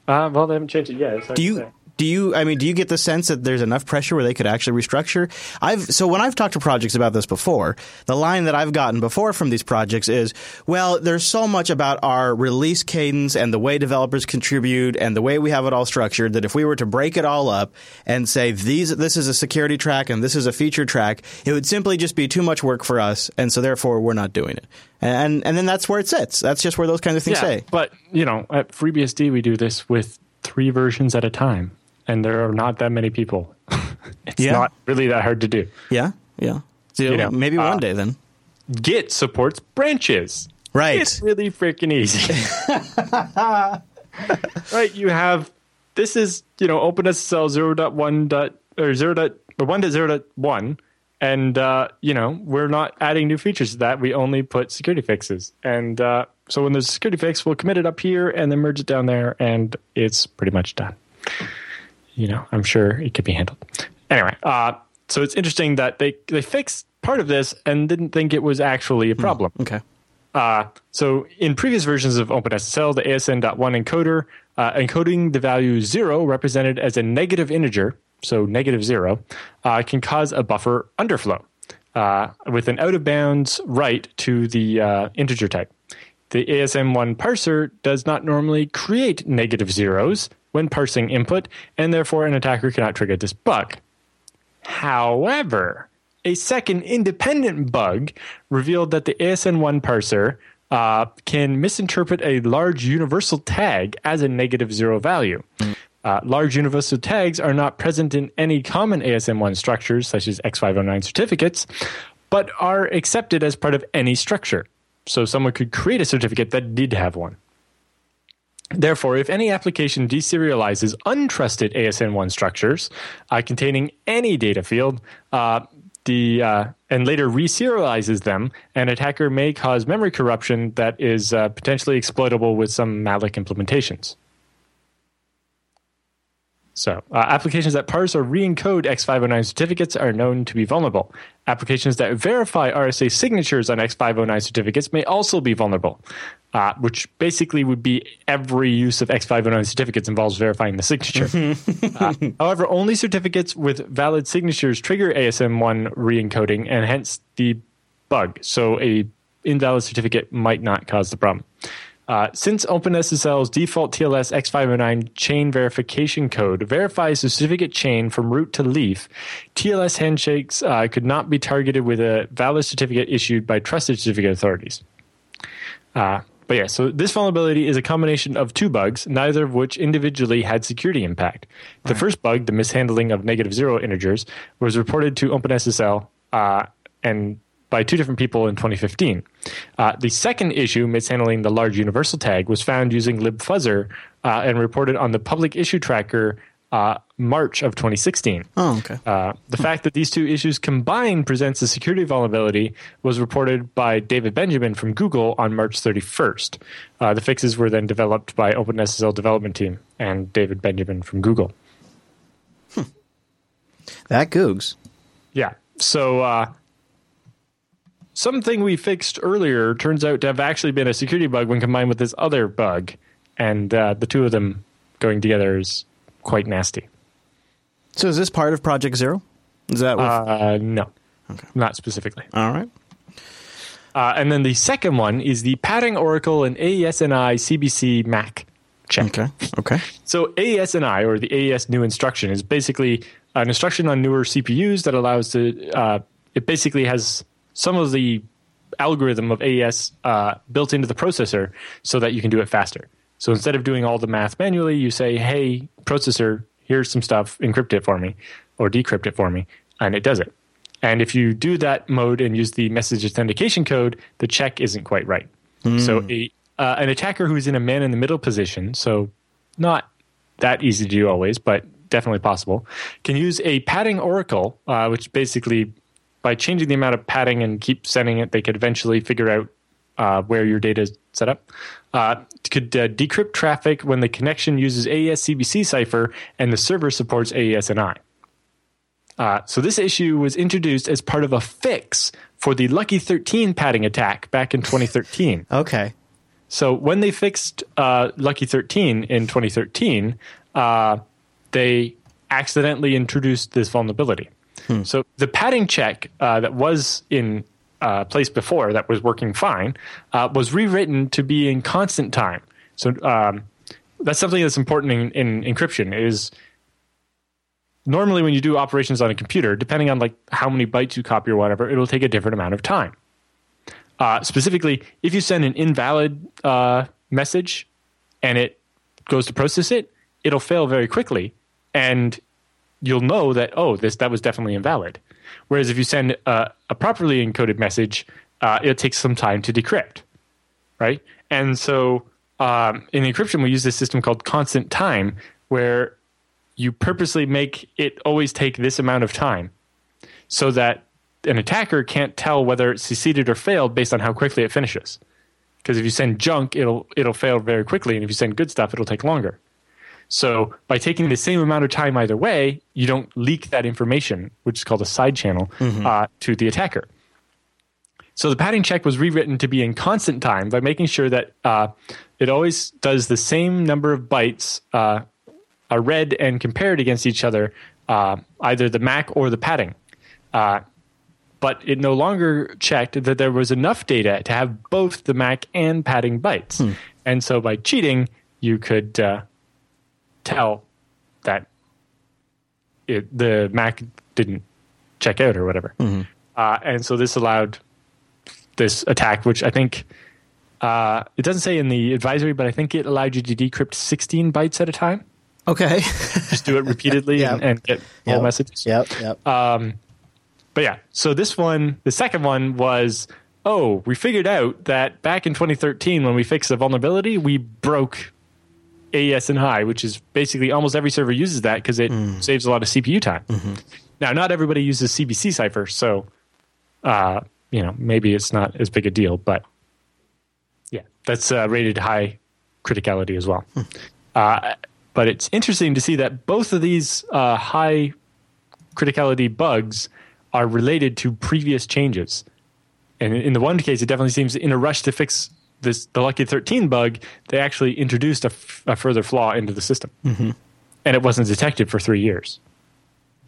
Uh, well, they haven't changed it yet. Do you do you i mean do you get the sense that there's enough pressure where they could actually restructure? I've so when i've talked to projects about this before the line that i've gotten before from these projects is well there's so much about our release cadence and the way developers contribute and the way we have it all structured that if we were to break it all up and say these this is a security track and this is a feature track it would simply just be too much work for us and so therefore we're not doing it. And and then that's where it sits. That's just where those kinds of things yeah, say but you know at freebsd we do this with three versions at a time and there are not that many people. it's Yeah. not really that hard to do. yeah yeah so You know, maybe uh, one day then Git supports branches. right It's really freaking easy. right, you have this is, you know, OpenSSL 0.1 dot one dot or 0. Dot, or 1.0.1 and uh, you know, we're not adding new features to that. We only put security fixes. And uh, so when there's a security fix, we'll commit it up here and then merge it down there and it's pretty much done. You know, I'm sure it could be handled. Anyway, uh, so it's interesting that they they fixed part of this and didn't think it was actually a problem. okay Uh, so in previous versions of OpenSSL, the ASN.1 encoder uh, encoding the value zero represented as a negative integer, so negative zero, uh, can cause a buffer underflow uh, with an out of bounds write to the uh, integer type. The ASN1 parser does not normally create negative zeros when parsing input, and therefore an attacker cannot trigger this bug. However, a second independent bug revealed that the ASN1 parser uh, can misinterpret a large universal tag as a negative zero value. Uh, large universal tags are not present in any common ASN1 structures, such as X509 certificates, but are accepted as part of any structure. So someone could create a certificate that did have one. Therefore, if any application deserializes untrusted ASN1 structures uh, containing any data field, uh, the uh, and later reserializes them, an attacker may cause memory corruption that is uh, potentially exploitable with some malloc implementations. So, uh, applications that parse or re-encode X509 certificates are known to be vulnerable. Applications that verify RSA signatures on X509 certificates may also be vulnerable, uh, which basically would be every use of X509 certificates involves verifying the signature. uh, however, only certificates with valid signatures trigger ASN1 re-encoding, and hence the bug. So, a invalid certificate might not cause the problem. Uh, since OpenSSL's default TLS X509 chain verification code verifies the certificate chain from root to leaf, TLS handshakes uh, could not be targeted with a valid certificate issued by trusted certificate authorities. Uh, but yeah, so this vulnerability is a combination of two bugs, neither of which individually had security impact. The right. first bug, the mishandling of negative zero integers, was reported to OpenSSL uh, and by two different people in 2015. Uh, the second issue, mishandling the large universal tag, was found using libfuzzer uh, and reported on the public issue tracker uh, March of 2016. Oh, okay. Uh, the fact that these two issues combined presents a security vulnerability was reported by David Benjamin from Google on March 31st. Uh, the fixes were then developed by OpenSSL development team and David Benjamin from Google. Hmm. That Googs. Yeah. So uh, something we fixed earlier turns out to have actually been a security bug when combined with this other bug, and uh, the two of them going together is quite nasty. So, is this part of Project Zero? Is that what uh, no, okay. not specifically. All right. Uh, and then the second one is the padding Oracle and AES-NI CBC Mac check. Okay. Okay. So AES-NI or the AES new instruction is basically an instruction on newer CPUs that allows to. Uh, it basically has some of the algorithm of AES uh, built into the processor so that you can do it faster. So instead of doing all the math manually, you say, "Hey, processor, here's some stuff, encrypt it for me, or decrypt it for me," and it does it. And if you do that mode and use the message authentication code, the check isn't quite right. Mm. So a uh, an attacker who's in a man in the middle position, so not that easy to do always, but definitely possible, can use a padding oracle, uh, which basically by changing the amount of padding and keep sending it, they could eventually figure out uh, where your data is set up. Uh, could uh, decrypt traffic when the connection uses AES CBC cipher and the server supports AES-NI. Uh, so this issue was introduced as part of a fix for the Lucky 13 padding attack back in 2013. okay. So when they fixed uh, Lucky 13 in 2013, uh, they accidentally introduced this vulnerability. Hmm. So the padding check uh, that was in uh, place before that was working fine uh, was rewritten to be in constant time. So um, that's something that's important in, in, encryption is normally when you do operations on a computer, depending on like how many bytes you copy or whatever, it'll take a different amount of time. Uh, specifically, if you send an invalid uh, message and it goes to process it, it'll fail very quickly and you'll know that oh this that was definitely invalid. Whereas if you send a, a properly encoded message, uh, it takes some time to decrypt, right? And so um, in encryption, we use this system called constant time, where you purposely make it always take this amount of time, so that an attacker can't tell whether it succeeded or failed based on how quickly it finishes. Because if you send junk, it'll it'll fail very quickly, and if you send good stuff, it'll take longer. So by taking the same amount of time either way, you don't leak that information, which is called a side channel, mm-hmm. uh, to the attacker. So the padding check was rewritten to be in constant time by making sure that uh, it always does the same number of bytes uh, are read and compared against each other, uh, either the MAC or the padding. Uh, but it no longer checked that there was enough data to have both the MAC and padding bytes. Hmm. And so by cheating, you could uh, tell that it, the Mac didn't check out or whatever. Mm-hmm. Uh, and so this allowed this attack, which I think uh, it doesn't say in the advisory, but I think it allowed you to decrypt 16 bytes at a time. Okay. Just do it repeatedly yep. and, and, get yep. all messages. Yep. Yep. Um, but yeah, so this one, the second one was oh, we figured out that back in 2013 when we fixed the vulnerability, we broke AES-NI, which is basically almost every server uses that because it mm. saves a lot of CPU time. Mm-hmm. Now, not everybody uses CBC Cipher, so uh, you know maybe it's not as big a deal, but yeah, that's uh, rated high criticality as well. Mm. Uh, but it's interesting to see that both of these uh, high criticality bugs are related to previous changes. And in the one case, it definitely seems in a rush to fix this the Lucky 13 bug, they actually introduced a, f- a further flaw into the system. Mm-hmm. And it wasn't detected for three years.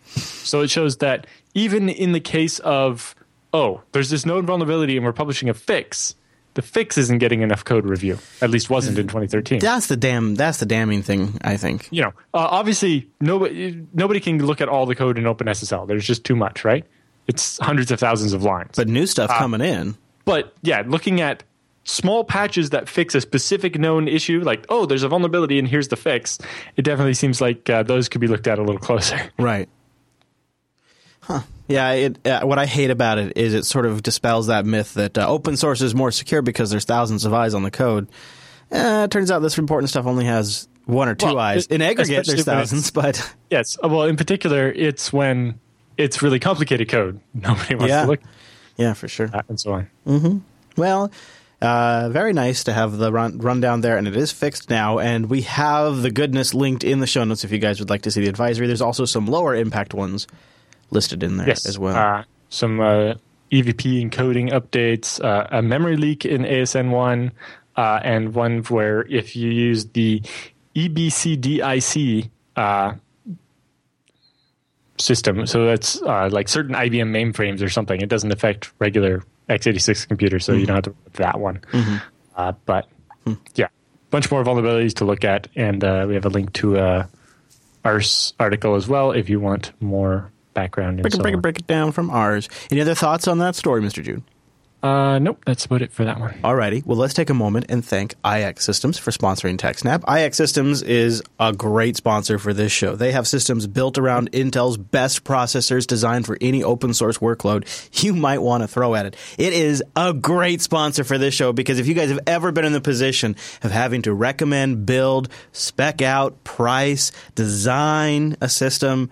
So it shows that even in the case of, oh, there's this known vulnerability and we're publishing a fix, the fix isn't getting enough code review. At least wasn't in 2013. That's the damn. That's the damning thing. I think. You know, uh, obviously nobody nobody can look at all the code in OpenSSL. There's just too much, right? It's hundreds of thousands of lines. But new stuff uh, coming in. But yeah, looking at small patches that fix a specific known issue, like oh, there's a vulnerability and here's the fix. It definitely seems like uh, those could be looked at a little closer. Right. Huh. Yeah, it, uh, what I hate about it is it sort of dispels that myth that uh, open source is more secure because there's thousands of eyes on the code. Uh, it turns out this important stuff only has one or two well, eyes. In aggregate, there's thousands, but yes. Well, in particular, it's when it's really complicated code. Nobody wants yeah. to look. Yeah, for sure. and so on. Mm-hmm. Well, uh, very nice to have the run rundown there, and it is fixed now. And we have the goodness linked in the show notes if you guys would like to see the advisory. There's also some lower impact ones listed in there yes. as well. Uh, some uh, EVP encoding updates, uh, a memory leak in ASN one, uh, and one where if you use the EBCDIC uh, system, so that's uh, like certain IBM mainframes or something. It doesn't affect regular x86 computer, so mm-hmm. you don't have to that one. Mm-hmm. but mm-hmm. yeah, a bunch more vulnerabilities to look at, and we have a link to a Ars article as well if you want more background. break, so break, break it down from ours. Any other thoughts on that story, Mr. Jude? Uh, nope, that's about it for that one. Alrighty, well, let's take a moment and thank iXsystems for sponsoring TechSnap. iXsystems is a great sponsor for this show. They have systems built around Intel's best processors designed for any open source workload you might want to throw at it. It is a great sponsor for this show because if you guys have ever been in the position of having to recommend, build, spec out, price, design a system,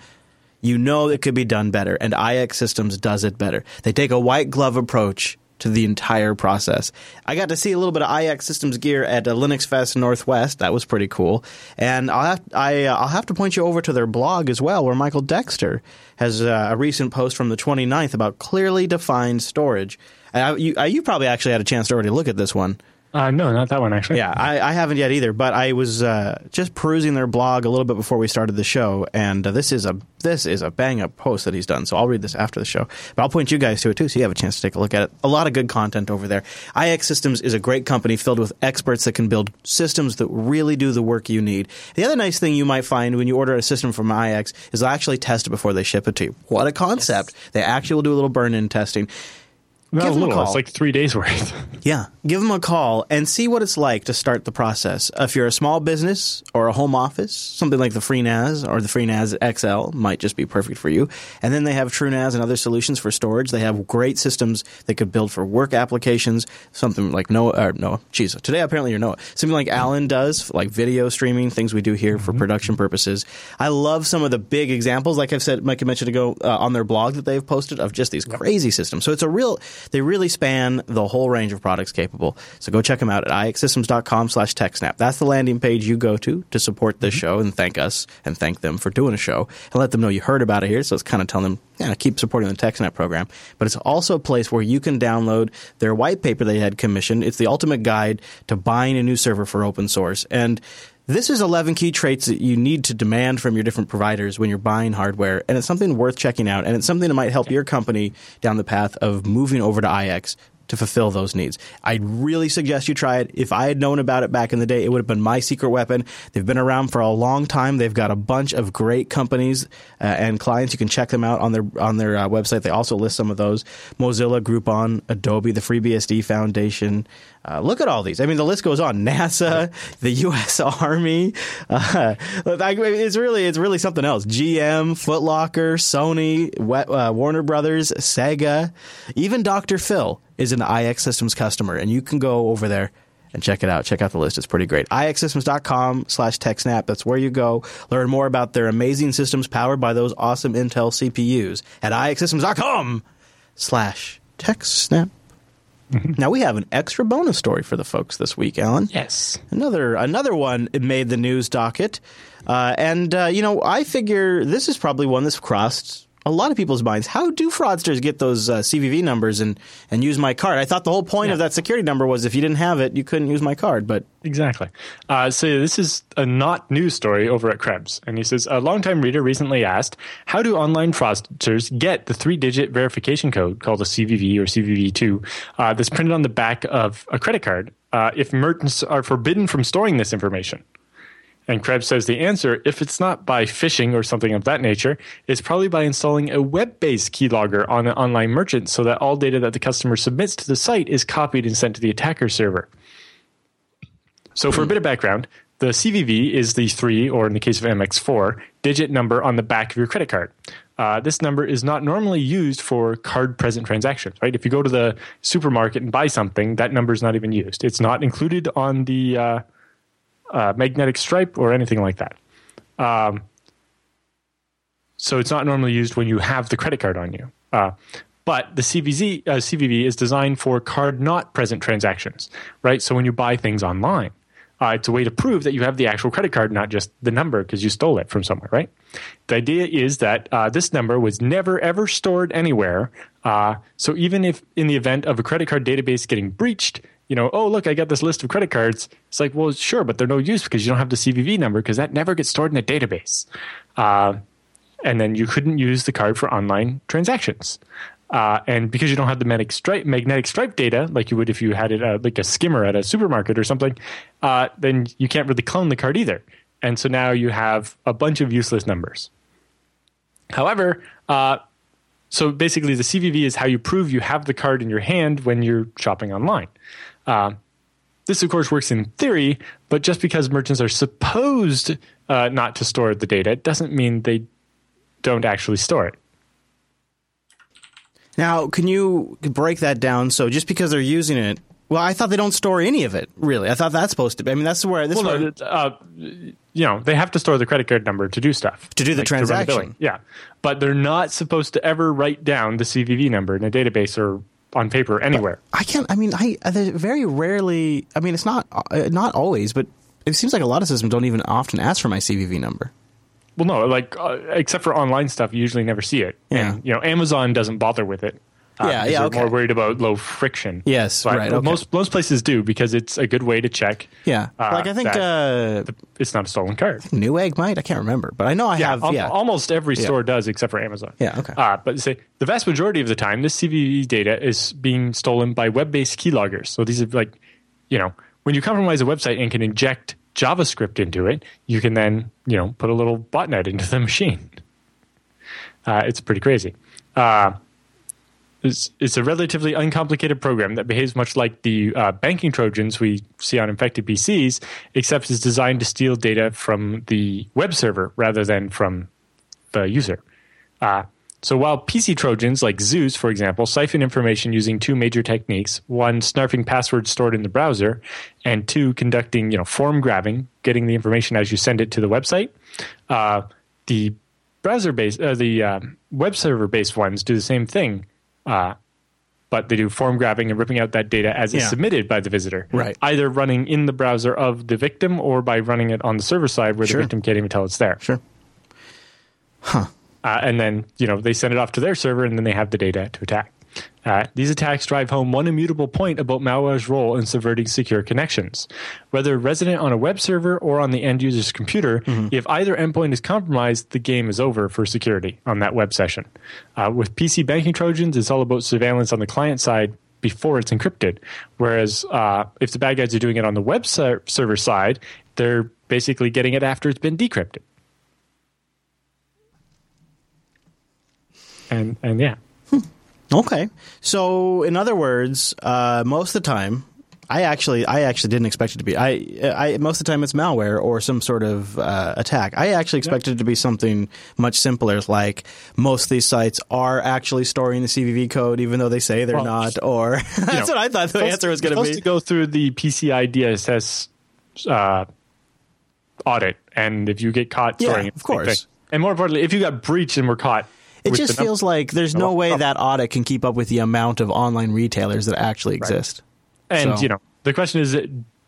you know it could be done better, and iXsystems does it better. They take a white glove approach to the entire process. I got to see a little bit of iXsystems gear at uh, Linux Fest Northwest. That was pretty cool. And I'll have, I, uh, I'll have to point you over to their blog as well, where Michael Dexter has uh, a recent post from the 29th about clearly defined storage. Uh, you, uh, you probably actually had a chance to already look at this one. Uh, no, not that one actually. Yeah, I, I haven't yet either. But I was uh, just perusing their blog a little bit before we started the show, and uh, this is a this is a bang up post that he's done. So I'll read this after the show, but I'll point you guys to it too, so you have a chance to take a look at it. A lot of good content over there. iXsystems is a great company filled with experts that can build systems that really do the work you need. The other nice thing you might find when you order a system from IX is they'll actually test it before they ship it to you. What a concept! Yes. They actually will do a little burn in testing. Not give a little. A it's like three days worth. yeah, give them a call and see what it's like to start the process. If you're a small business or a home office, something like the FreeNAS or the FreeNAS XL might just be perfect for you. And then they have TrueNAS and other solutions for storage. They have great systems they could build for work applications. Something like Noah, or Noah, geez, today apparently you're Noah. Something like Allan does, like video streaming, things we do here for mm-hmm. production purposes. I love some of the big examples, like I've said, Mike mentioned ago uh, on their blog that they've posted of just these crazy systems. So it's a real they really span the whole range of products capable. So go check them out at ixsystems.com slash techsnap. That's the landing page you go to to support this mm-hmm. show and thank us and thank them for doing a show and let them know you heard about it here. So it's kind of telling them, yeah, keep supporting the TechSnap program. But it's also a place where you can download their white paper they had commissioned. It's the ultimate guide to buying a new server for open source. And this is 11 key traits that you need to demand from your different providers when you're buying hardware, and it's something worth checking out, and it's something that might help your company down the path of moving over to IX to fulfill those needs. I'd really suggest you try it. If I had known about it back in the day, it would have been my secret weapon. They've been around for a long time. They've got a bunch of great companies uh, and clients. You can check them out on their on their uh, website. They also list some of those: Mozilla, Groupon, Adobe, the FreeBSD Foundation. Uh, look at all these. I mean, the list goes on. NASA, the U.S. Army. Uh, it's really it's really something else. GM, Footlocker, Sony, uh, Warner Brothers, Sega, even Dr. Phil is an iXsystems customer, and you can go over there and check it out. Check out the list; it's pretty great. ixsystems.com slash TechSnap. That's where you go. Learn more about their amazing systems powered by those awesome Intel CPUs at ixsystems.com slash TechSnap. Now we have an extra bonus story for the folks this week, Allan. Yes. Another another one made the news docket, uh, and uh, you know I figure this is probably one that's crossed a lot of people's minds. How do fraudsters get those uh, CVV numbers and and use my card? I thought the whole point Yeah. of that security number was if you didn't have it, you couldn't use my card. But Exactly. Uh, so this is a not news story over at Krebs, and he says a longtime reader recently asked, "How do online fraudsters get the three-digit verification code called a CVV or CVV2 uh, that's printed on the back of a credit card uh, if merchants are forbidden from storing this information?" And Krebs says the answer, if it's not by phishing or something of that nature, is probably by installing a web-based keylogger on an online merchant so that all data that the customer submits to the site is copied and sent to the attacker server. So, for a bit of background, the CVV is the three, or in the case of Amex 4, digit number on the back of your credit card. Uh, this number is not normally used for card present transactions, right? If you go to the supermarket and buy something, that number is not even used. It's not included on the uh, uh, magnetic stripe or anything like that. Um, so it's not normally used when you have the credit card on you. Uh, but the CVZ, uh, CVV is designed for card not present transactions, right? So when you buy things online, uh, it's a way to prove that you have the actual credit card, not just the number because you stole it from somewhere, right? The idea is that uh, this number was never ever stored anywhere. Uh, so even if in the event of a credit card database getting breached, you know, oh look, I got this list of credit cards. It's like, well, sure, but they're no use because you don't have the CVV number because that never gets stored in a database. Uh, and then you couldn't use the card for online transactions. Uh, and because you don't have the magnetic stripe, magnetic stripe data like you would if you had it uh, like a skimmer at a supermarket or something, uh, then you can't really clone the card either. And so now you have a bunch of useless numbers. However, uh, so basically the CVV is how you prove you have the card in your hand when you're shopping online. Uh, this, of course, works in theory, but just because merchants are supposed uh, not to store the data doesn't mean they don't actually store it. now, can you break that down? So just because they're using it, well, I thought they don't store any of it. Really, I thought that's supposed to. be. I mean, that's where this. Well, no, uh, you know, they have to store the credit card number to do stuff. To do the run transaction. billing. yeah. But they're not supposed to ever write down the CVV number in a database or on paper anywhere. I can't. I mean, I very rarely. I mean, it's not uh, not always, but it seems like a lot of systems don't even often ask for my CVV number. Well, no, like uh, except for online stuff, you usually never see it. Yeah. And you know, Amazon doesn't bother with it. Uh, Yeah, yeah, they're okay. More worried about low friction. Yes, But right, okay. Most most places do because it's a good way to check. Yeah, uh, like I think that uh, it's not a stolen card. Newegg might. I can't remember, but I know I Yeah, have. al- yeah, almost every store does except for Amazon. Yeah, okay. Uh, but say the vast majority of the time, this CVV data is being stolen by web-based keyloggers. So these are like, you know, when you compromise a website and can inject JavaScript into it, you can then, you know, put a little botnet into the machine. Uh, it's pretty crazy. Uh, it's, it's a relatively uncomplicated program that behaves much like the uh, banking trojans we see on infected PCs, except it's designed to steal data from the web server rather than from the user. Uh, so while PC Trojans like Zeus, for example, siphon information using two major techniques: one, snarfing passwords stored in the browser, and two, conducting you know form grabbing, getting the information as you send it to the website. Uh, the browser based, uh, the uh, web server based ones do the same thing, uh, but they do form grabbing and ripping out that data as Yeah. is submitted by the visitor. Right. Either running in the browser of the victim or by running it on the server side where Sure. the victim can't even tell it's there. sure. Uh, and then you know they send it off to their server, and then they have the data to attack. Uh, these attacks drive home one immutable point about malware's role in subverting secure connections. Whether resident on a web server or on the end user's computer, if either endpoint is compromised, the game is over for security on that web session. Uh, with PC banking Trojans, it's all about surveillance on the client side before it's encrypted. Whereas uh, if the bad guys are doing it on the web ser- server side, they're basically getting it after it's been decrypted. And and yeah, Okay. So, in other words, uh, most of the time, I actually, I actually didn't expect it to be. I, I most of the time it's malware or some sort of uh, attack. I actually expected it to be something much simpler, like most of these sites are actually storing the CVV code, even though they say they're Well, not. Or that's know, what I thought the answer was going to supposed be. to go through the PCI DSS uh, audit, and if you get caught, Yeah, storing it, of course. and more importantly, if you got breached and were caught, It just the num- feels like there's no way that audit can keep up with the amount of online retailers that actually exist. And So- you know, the question is,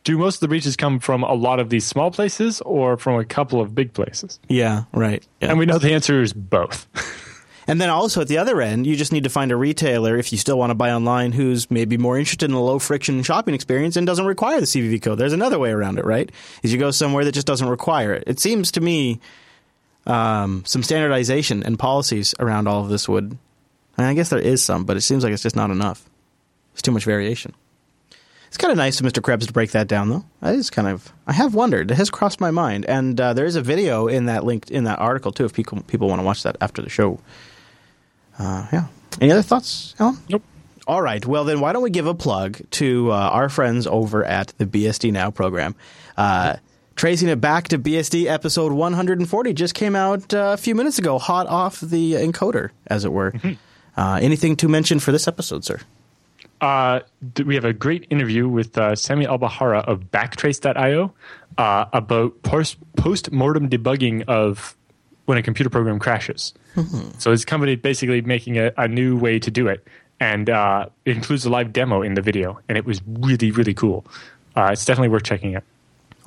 do most of the breaches come from a lot of these small places or from a couple of big places? Yeah, right. Yeah. And we know the answer is both. And then also at the other end, you just need to find a retailer if you still want to buy online who's maybe more interested in a low friction shopping experience and doesn't require the CVV code. There's another way around it, right? Is you go somewhere that just doesn't require it. It seems to me um, some standardization and policies around all of this would. I, mean, I guess there is some, but it seems like it's just not enough. It's too much variation. It's kind of nice of Mr. Krebs to break that down, though. I just kind of, I have wondered. It has crossed my mind, and uh, there is a video in that link in that article too. If people people want to watch that after the show. Uh, yeah. Any other thoughts, Allan? Nope. All right. Well, then why don't we give a plug to uh, our friends over at the BSD Now program? Tracing it back to BSD episode 140 just came out uh, a few minutes ago, hot off the encoder, as it were. Uh, anything to mention for this episode, sir? Uh, we have a great interview with uh, Samy Al Bahra of Backtrace.io uh, about post mortem debugging of when a computer program crashes. So his company basically making a, a new way to do it, and uh, it includes a live demo in the video, and it was really really cool. Uh, it's definitely worth checking out.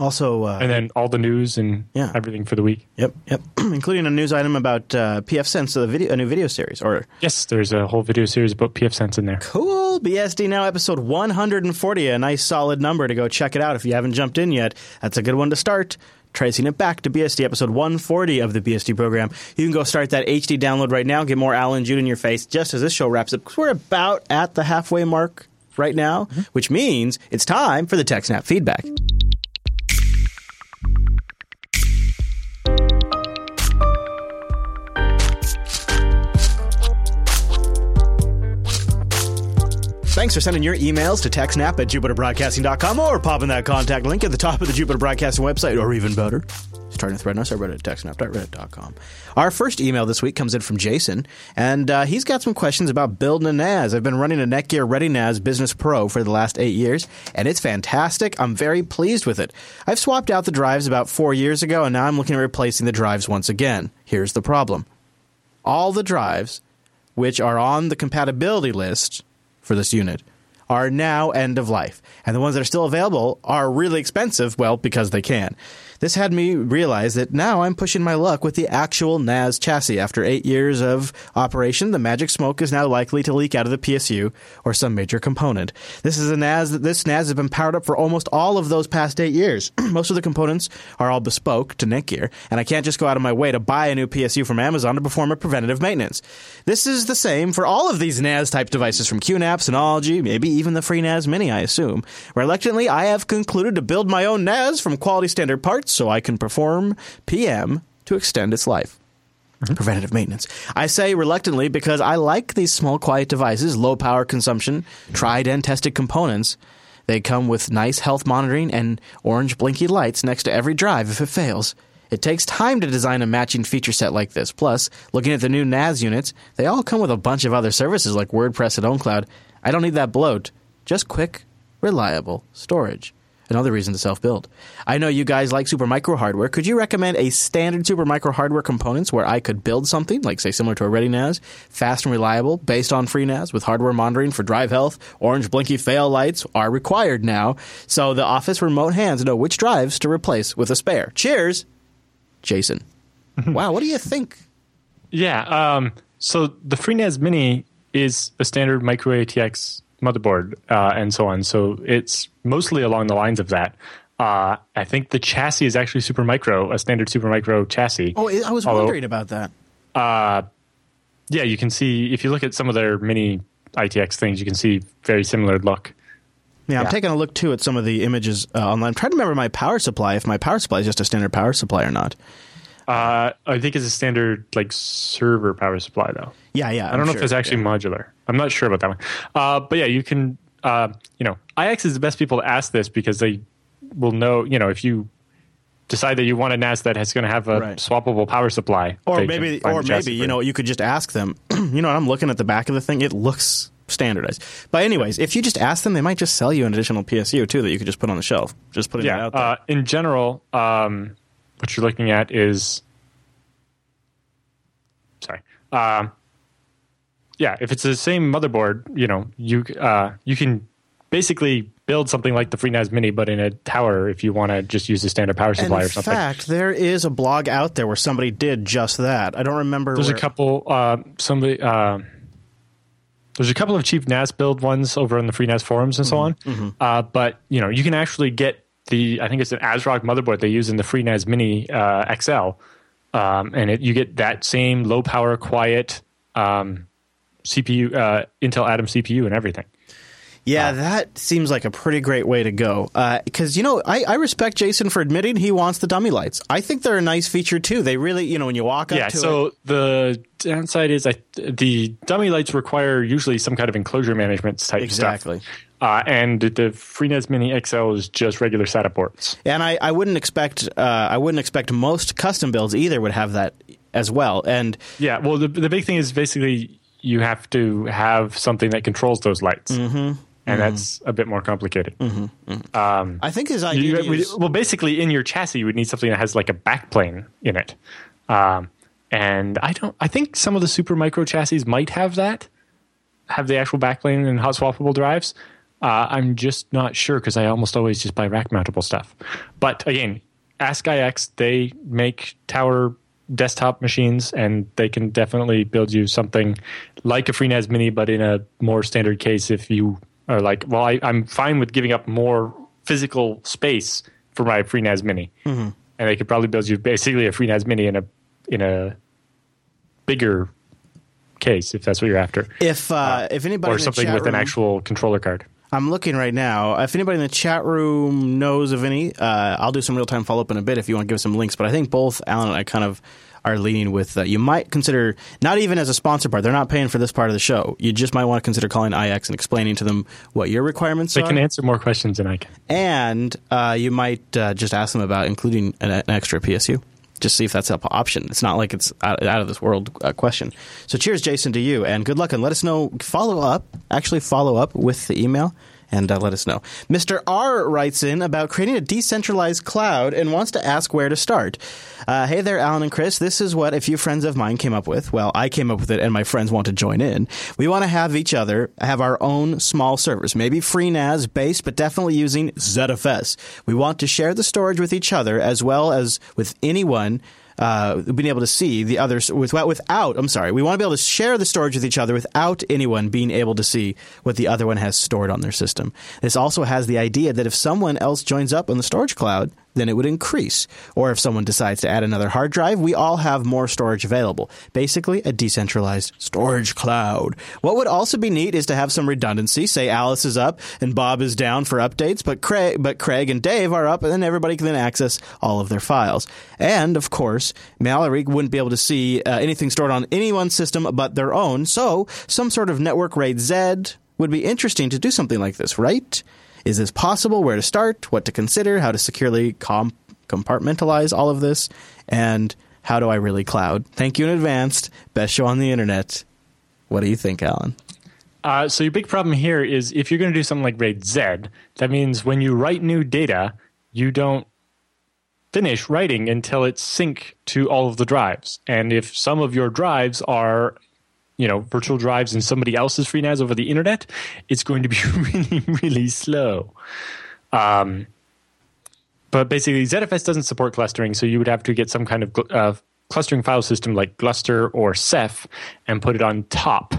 Also, uh, And then all the news and Yeah. everything for the week. yep, yep, including a news item about uh, pfSense, a video, a new video series, or Yes, there's a whole video series about pfSense in there. Cool. BSD Now episode 140. A nice solid number to go check it out if you haven't jumped in yet. That's a good one to start. Tracing it back to BSD episode 140 of the BSD program. You can go start that HD download right now. Get more Allan Jude in your face just as this show wraps up because we're about at the halfway mark right now, which means it's time for the TechSnap feedback. Thanks for sending your emails to techsnap at jupiterbroadcasting.com or popping that contact link at the top of the Jupiter Broadcasting website, or even better, starting a thread on our subreddit at techsnap.reddit.com. Our first email this week comes in from Jason, and uh, he's got some questions about building a NAS. I've been running a Netgear ReadyNAS Business Pro for the last eight years, and it's fantastic. I'm very pleased with it. I've swapped out the drives about four years ago, and now I'm looking at replacing the drives once again. Here's the problem all the drives which are on the compatibility list for this unit are now end of life. And the ones that are still available are really expensive, well, because they can. This had me realize that now I'm pushing my luck with the actual NAS chassis. After eight years of operation, the magic smoke is now likely to leak out of the PSU or some major component. This is a NAS that this NAS has been powered up for almost all of those past eight years. Most of the components are all bespoke to Netgear, and I can't just go out of my way to buy a new PSU from Amazon to perform a preventative maintenance. This is the same for all of these NAS type devices from QNAP, Synology, maybe even the FreeNAS Mini, I assume. Reluctantly, I have concluded to build my own NAS from quality standard parts so I can perform PM to extend its life. Mm-hmm. Preventative maintenance. I say reluctantly because I like these small, quiet devices, low power consumption, tried and tested components. They come with nice health monitoring and orange blinky lights next to every drive if it fails. It takes time to design a matching feature set like this. Plus, looking at the new NAS units, they all come with a bunch of other services like WordPress and OwnCloud. I don't need that bloat. Just quick, reliable storage. Another reason to self build. I know you guys like Supermicro hardware. Could you recommend a standard Supermicro hardware components where I could build something, like say similar to a ReadyNAS, fast and reliable, based on FreeNAS with hardware monitoring for drive health? Orange blinky fail lights are required now, so the office remote hands know which drives to replace with a spare. Cheers, Jason. wow, what do you think? Yeah. Um, so the FreeNAS Mini is a standard micro ATX motherboard uh, and so on. So it's mostly along the lines of that. Uh, I think the chassis is actually Supermicro, a standard Supermicro chassis. Oh, I was Although- wondering about that. Yeah, you can see if you look at some of their mini ITX things, you can see very similar look. Yeah, I'm taking a look too at some of the images uh, online. I'm trying to remember my power supply, if my power supply is just a standard power supply or not. Uh, I think it's a standard like server power supply though. Yeah, yeah. I don't know if it's actually modular. I'm not sure about that one. Uh, but yeah, you can uh, you know, IX is the best people to ask this because they will know. You know, if you decide that you want a NAS that is going to have a Right. swappable power supply, or maybe, or maybe you know, you could just ask them. you know, I'm looking at the back of the thing; it looks standardized. But anyways, if you just ask them, they might just sell you an additional PSU too that you could just put on the shelf. Just put it yeah. out there. Uh, in general, um, what you're looking at is sorry. Um, yeah, if it's the same motherboard, you know, you uh, you can basically build something like the FreeNAS Mini, but in a tower if you want to just use a standard power supply or something. In fact, there is a blog out there where somebody did just that. I don't remember. There's where, a couple. Uh, somebody. Uh, there's a couple of cheap NAS build ones over on the FreeNAS forums and so Mm-hmm. on. Uh, but you know, you can actually get the. I think it's an ASRock motherboard they use in the FreeNAS Mini uh, XL, um, and it, you get that same low power, quiet um, CPU, uh, Intel Atom CPU, and everything. Yeah, that seems like a pretty great way to go. Because, you know, I, I respect Jason for admitting he wants the dummy lights. I think they're a nice feature, too. They really, you know, when you walk up Yeah. So it. the downside is, I, the dummy lights require usually some kind of enclosure management type Exactly. stuff. Uh, and the FreeNAS Mini XL is just regular SATA ports. And I, I wouldn't expect uh, I wouldn't expect most custom builds either would have that as well. And Yeah, well, the the big thing is basically you have to have something that controls those lights, mm-hmm. And that's a bit more complicated. I think his idea You- to we- use- well, basically, in your chassis, you would need something that has like a backplane in it, um, and I don't. I think some of the Supermicro chassis might have that, have the actual backplane and hot swappable drives. Uh, I'm just not sure because I almost always just buy rack mountable stuff. But again, Ask IX, they make tower desktop machines and they can definitely build you something like a FreeNAS Mini, but in a more standard case if you are like, well, I, I'm fine with giving up more physical space for my FreeNAS Mini. And they could probably build you basically a FreeNAS Mini in a in a bigger case if that's what you're after. if uh, if anybody or in the something with an actual controller card. I'm looking right now. If anybody in the chat room knows of any, uh, I'll do some real time follow up in a bit if you want to give some links. But I think both Allan and I kind of are leading with uh, you might consider not even as a sponsor part. They're not paying for this part of the show. You just might want to consider calling IX and explaining to them what your requirements are. They can answer more questions than I can. and uh, you might uh, just ask them about including an, an extra PSU. Just see if that's an option. It's not like it's out, out of this world uh, question. So, cheers, Jason, to you, and good luck. And let us know. Follow up. Actually, follow up with the email and uh, let us know. Mr. R writes in about creating a decentralized cloud and wants to ask where to start. Uh, hey there, Allan and Chris. This is what a few friends of mine came up with. Well, I came up with it, and my friends want to join in. We want to have each other have our own small servers, maybe FreeNAS based, but definitely using ZFS. We want to share the storage with each other as well as with anyone uh, being able to see the others without, without. I'm sorry. We want to be able to share the storage with each other without anyone being able to see what the other one has stored on their system. This also has the idea that if someone else joins up on the storage cloud, then it would increase. Or if someone decides to add another hard drive, we all have more storage available. Basically, a decentralized storage cloud. What would also be neat is to have some redundancy. Say Alice is up and Bob is down for updates, but Craig, but Craig and Dave are up, and then everybody can then access all of their files. And of course, Mallory wouldn't be able to see uh, anything stored on anyone's system but their own. So, some sort of network RAID Z would be interesting to do something like this, right? Is this possible? Where to start? What to consider? How to securely com- compartmentalize all of this? And how do I really cloud? Thank you in advance. Best show on the internet. What do you think, Allan? Uh, so your big problem here is if you're going to do something like RAID Z, that means when you write new data, you don't finish writing until it's sync to all of the drives. And if some of your drives are, you know, virtual drives in somebody else's free FreeNAS over the internet, it's going to be really, really slow. Um, but basically, ZFS doesn't support clustering, so you would have to get some kind of gl- uh, clustering file system like Gluster or Ceph and put it on top,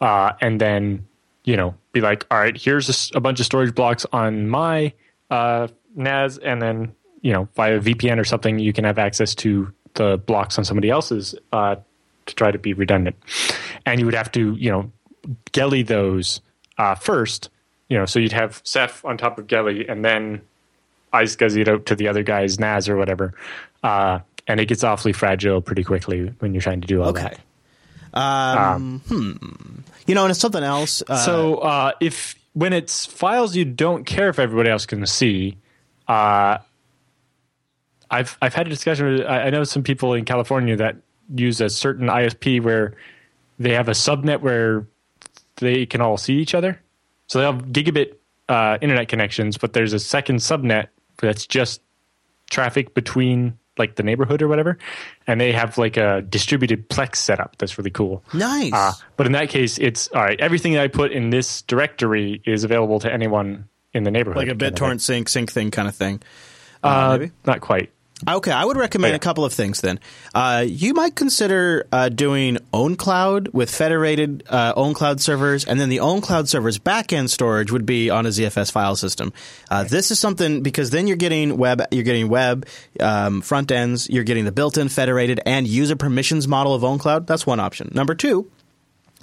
uh, and then you know be like, all right, here's a bunch of storage blocks on my uh, NAS, and then you know via VPN or something, you can have access to the blocks on somebody else's uh, to try to be redundant, and you would have to you know GELI those uh, first, you know, so you'd have Ceph on top of GELI, and then it out to the other guy's NAS or whatever. Uh, and it gets awfully fragile pretty quickly when you're trying to do all Okay. that. Um, hmm. You know, and it's something else. Uh, So uh, if when it's files you don't care if everybody else can see, uh, I've I've had a discussion. With, I know some people in California that use a certain ISP where they have a subnet where they can all see each other. So they have gigabit uh, internet connections, but there's a second subnet that's just traffic between like the neighborhood or whatever, and they have like a distributed Plex setup that's really cool. Nice. Uh, but in that case, it's all right. Everything that I put in this directory is available to anyone in the neighborhood. like a BitTorrent sync sync thing kind of thing. Uh, Uh, maybe? not quite. Okay, I would recommend Yeah. a couple of things then. Uh, you might consider uh, doing OwnCloud with federated uh, OwnCloud servers, and then the OwnCloud server's backend storage would be on a ZFS file system. Uh, This is something because then you're getting web, you're getting web um, front ends, you're getting the built-in federated and user permissions model of OwnCloud. That's one option. Number two,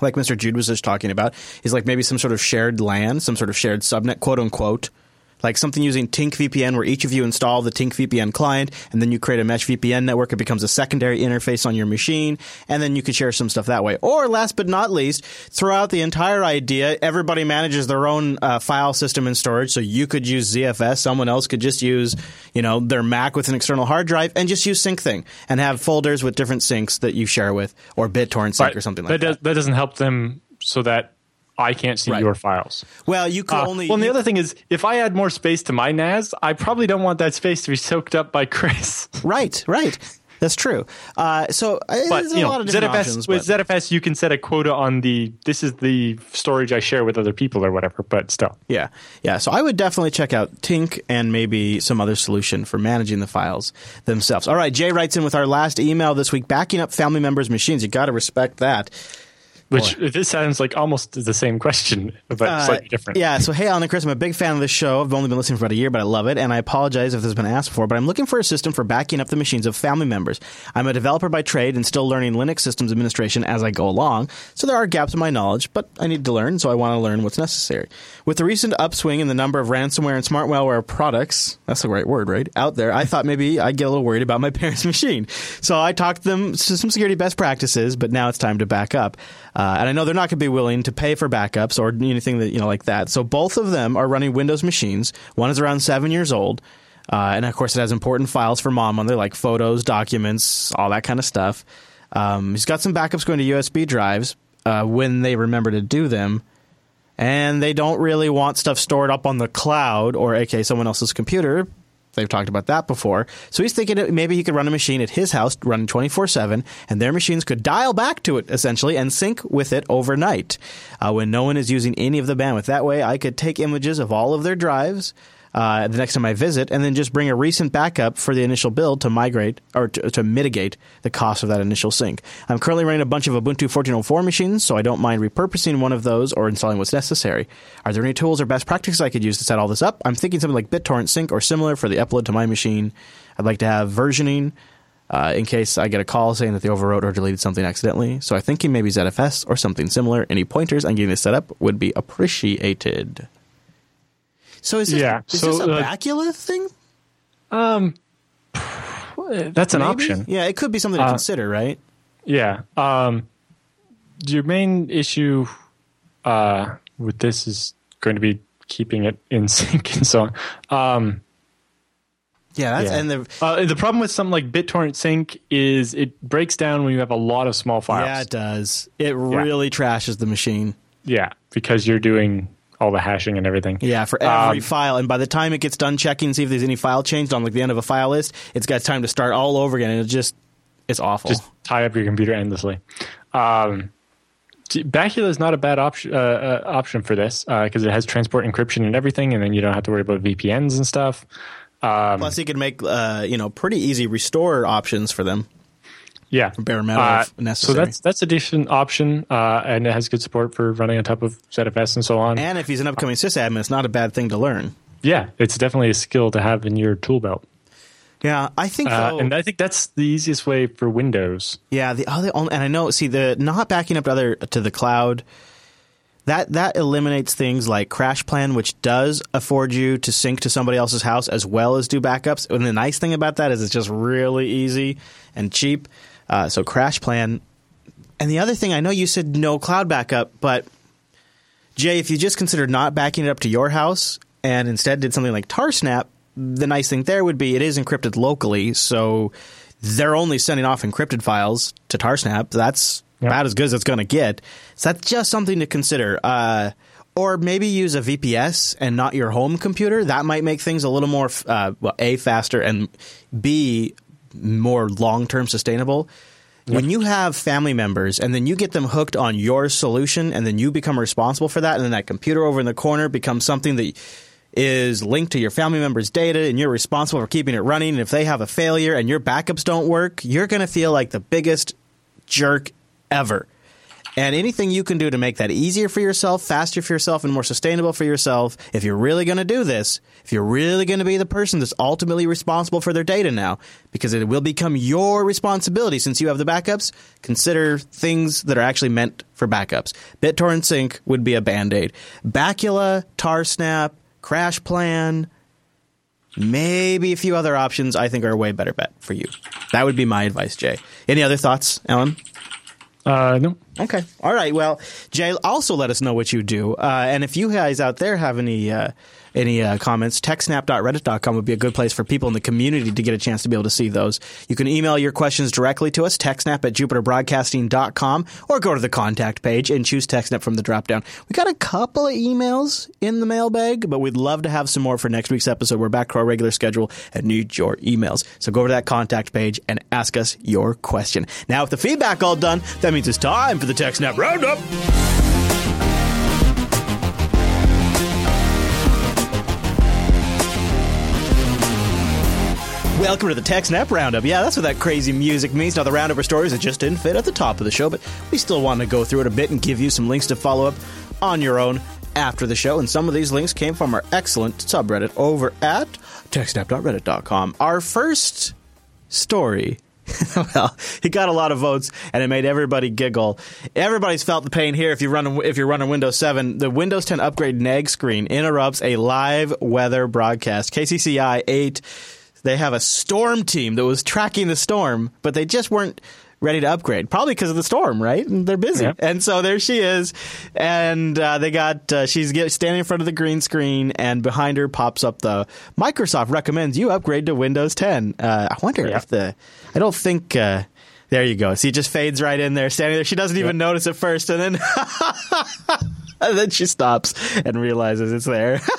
like Mr. Jude was just talking about, is like maybe some sort of shared LAN, some sort of shared subnet, quote unquote. Like something using Tinc VPN where each of you install the Tinc VPN client and then you create a mesh VPN network. It becomes a secondary interface on your machine and then you could share some stuff that way. Or last but not least, throughout the entire idea, everybody manages their own uh, file system and storage. So you could use ZFS. Someone else could just use, you know, their Mac with an external hard drive and just use SyncThing and have folders with different syncs that you share with or BitTorrent sync Right. or something like that. that. Does, that doesn't help them so that I can't see Right. your files. Well, you could Uh, only. well, and the other thing is, if I add more space to my NAS, I probably don't want that space to be soaked up by Chris. right, right. That's true. Uh, so uh, But there's a know, lot of different ZFS options. with but- ZFS, you can set a quota on the. This is the storage I share with other people or whatever. But still, Yeah, yeah. So I would definitely check out Tinc and maybe some other solution for managing the files themselves. All right, Jay writes in with our last email this week, backing up family members' machines. You got to respect that. Which this sounds like almost the same question, but Uh, slightly different. Yeah, so hey, Allan and Chris, I'm a big fan of this show. I've only been listening for about a year, but I love it, and I apologize if this has been asked before, but I'm looking for a system for backing up the machines of family members. I'm a developer by trade and still learning Linux systems administration as I go along, so there are gaps in my knowledge, but I need to learn, so I want to learn what's necessary. With the recent upswing in the number of ransomware and smart malware products, that's the right word, right? Out there, I thought maybe I'd get a little worried about my parents' machine. So I talked them to some security best practices, but now it's time to back up. Uh, and I know they're not going to be willing to pay for backups or anything that you know like that. So both of them are running Windows machines. One is around seven years old, uh, and of course it has important files for mom on there, like photos, documents, all that kind of stuff. Um, he's got some backups going to USB drives uh, when they remember to do them, and they don't really want stuff stored up on the cloud or aka someone else's computer. They've talked about that before. So he's thinking maybe he could run a machine at his house running 24 7, and their machines could dial back to it essentially and sync with it overnight uh, when no one is using any of the bandwidth. That way I could take images of all of their drives. Uh, the next time I visit, and then just bring a recent backup for the initial build to migrate or to, to mitigate the cost of that initial sync. I'm currently running a bunch of Ubuntu 14.04 machines, so I don't mind repurposing one of those or installing what's necessary. Are there any tools or best practices I could use to set all this up? I'm thinking something like BitTorrent Sync or similar for the upload to my machine. I'd like to have versioning uh, in case I get a call saying that they overwrote or deleted something accidentally. So I'm thinking maybe ZFS or something similar. Any pointers on getting this set up would be appreciated. So is this, Yeah, is so, this a uh, Bacula thing? That's an Maybe? option. Yeah, it could be something to Uh, consider, right? Yeah. Um, your main issue uh, with this is going to be keeping it in sync and so on. Um, Yeah, that's yeah. and the uh, the problem with something like BitTorrent Sync is it breaks down when you have a lot of small files. yeah, it does. It really trashes the machine. Yeah, because you're doing all the hashing and everything. Yeah, for every Um, file, and by the time it gets done checking, see if there's any file changed on like the end of a file list, it's got time to start all over again, and it just it's awful. Just tie up your computer endlessly. Um, Bacula is not a bad option uh, uh, option for this because it has transport encryption and everything, and then you don't have to worry about VPNs and stuff. Um, Plus, you could make uh, you know pretty easy restore options for them. Yeah, bare metal Uh, necessary. So that's that's a decent option, uh, and it has good support for running on top of ZFS and so on. And if he's an upcoming sysadmin, it's not a bad thing to learn. yeah, it's definitely a skill to have in your tool belt. Yeah, I think Uh, and I think that's the easiest way for Windows. Yeah, the other only, and I know. See, the not backing up to other to the cloud. That that eliminates things like CrashPlan, which does afford you to sync to somebody else's house as well as do backups. And the nice thing about that is it's just really easy and cheap. Uh, so CrashPlan, and the other thing I know you said no cloud backup, but Jay, if you just considered not backing it up to your house and instead did something like Tarsnap, the nice thing there would be it is encrypted locally, so they're only sending off encrypted files to Tarsnap. That's yep. about as good as it's going to get. So that's just something to consider. Uh, or maybe use a VPS and not your home computer. That might make things a little more, uh, well, A, faster, and B, more long term sustainable. Yep. When you have family members and then you get them hooked on your solution and then you become responsible for that, and then that computer over in the corner becomes something that is linked to your family members' data and you're responsible for keeping it running. And if they have a failure and your backups don't work, you're going to feel like the biggest jerk ever. And anything you can do to make that easier for yourself, faster for yourself, and more sustainable for yourself, if you're really going to do this, if you're really going to be the person that's ultimately responsible for their data now, because it will become your responsibility since you have the backups, consider things that are actually meant for backups. BitTorrent Sync would be a band aid. Bacula, Tarsnap, CrashPlan, maybe a few other options I think are a way better bet for you. That would be my advice, Jay. Any other thoughts, Allan? Uh, no. Okay. All right. Well, Jay, also let us know what you do. Uh, and if you guys out there have any uh, any uh, comments, techsnap.reddit.com would be a good place for people in the community to get a chance to be able to see those. You can email your questions directly to us, techsnap at jupiterbroadcasting.com, or go to the contact page and choose TechSnap from the dropdown. We got a couple of emails in the mailbag, but we'd love to have some more for next week's episode. We're back to our regular schedule and need your emails. So go over to that contact page and ask us your question. Now, with the feedback all done, that means it's time for the TechSnap Roundup. Welcome to the TechSnap Roundup. Yeah, that's what that crazy music means. Now, the Roundup are stories that just didn't fit at the top of the show, but we still want to go through it a bit and give you some links to follow up on your own after the show. And some of these links came from our excellent subreddit over at techsnap.reddit.com. Our first story well, he got a lot of votes, and it made everybody giggle. Everybody's felt the pain here. If you run, if you're running Windows 7, the Windows 10 upgrade nag screen interrupts a live weather broadcast. KCCI 8 they have a storm team that was tracking the storm, but they just weren't ready to upgrade, probably because of the storm, right? And they're busy, yep. and so there she is, and uh, they got uh, she's get, standing in front of the green screen, and behind her pops up the Microsoft recommends you upgrade to Windows 10. Uh, I wonder yep. if the I don't think. Uh, there you go. See, it just fades right in there, standing there. She doesn't even yep. notice at first, and then and then she stops and realizes it's there.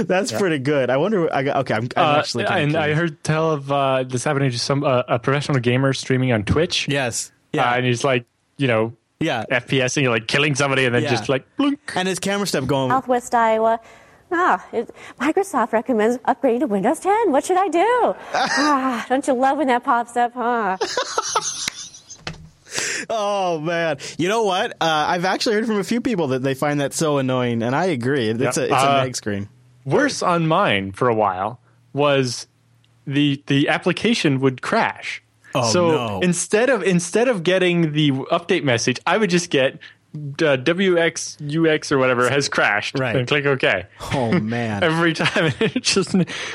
That's yeah. pretty good. I wonder. I, okay, I'm, I'm uh, actually. and curious. I heard tell of uh, this happening to some uh, a professional gamer streaming on Twitch. Yes. Yeah. Uh, and he's like, you know, yeah, FPS, and you're like killing somebody, and then yeah. just like blink. And his camera step going. Southwest Iowa. Ah, it, Microsoft recommends upgrading to Windows 10. What should I do? ah, don't you love when that pops up, huh? Oh man, you know what? Uh, I've actually heard from a few people that they find that so annoying, and I agree. It's yep. a it's uh, a nag screen. Worse on mine for a while was the the application would crash. Oh, so no. instead of instead of getting the update message, I would just get uh, WXUX or whatever has crashed. Right. And click OK. Oh, man. Every time. It just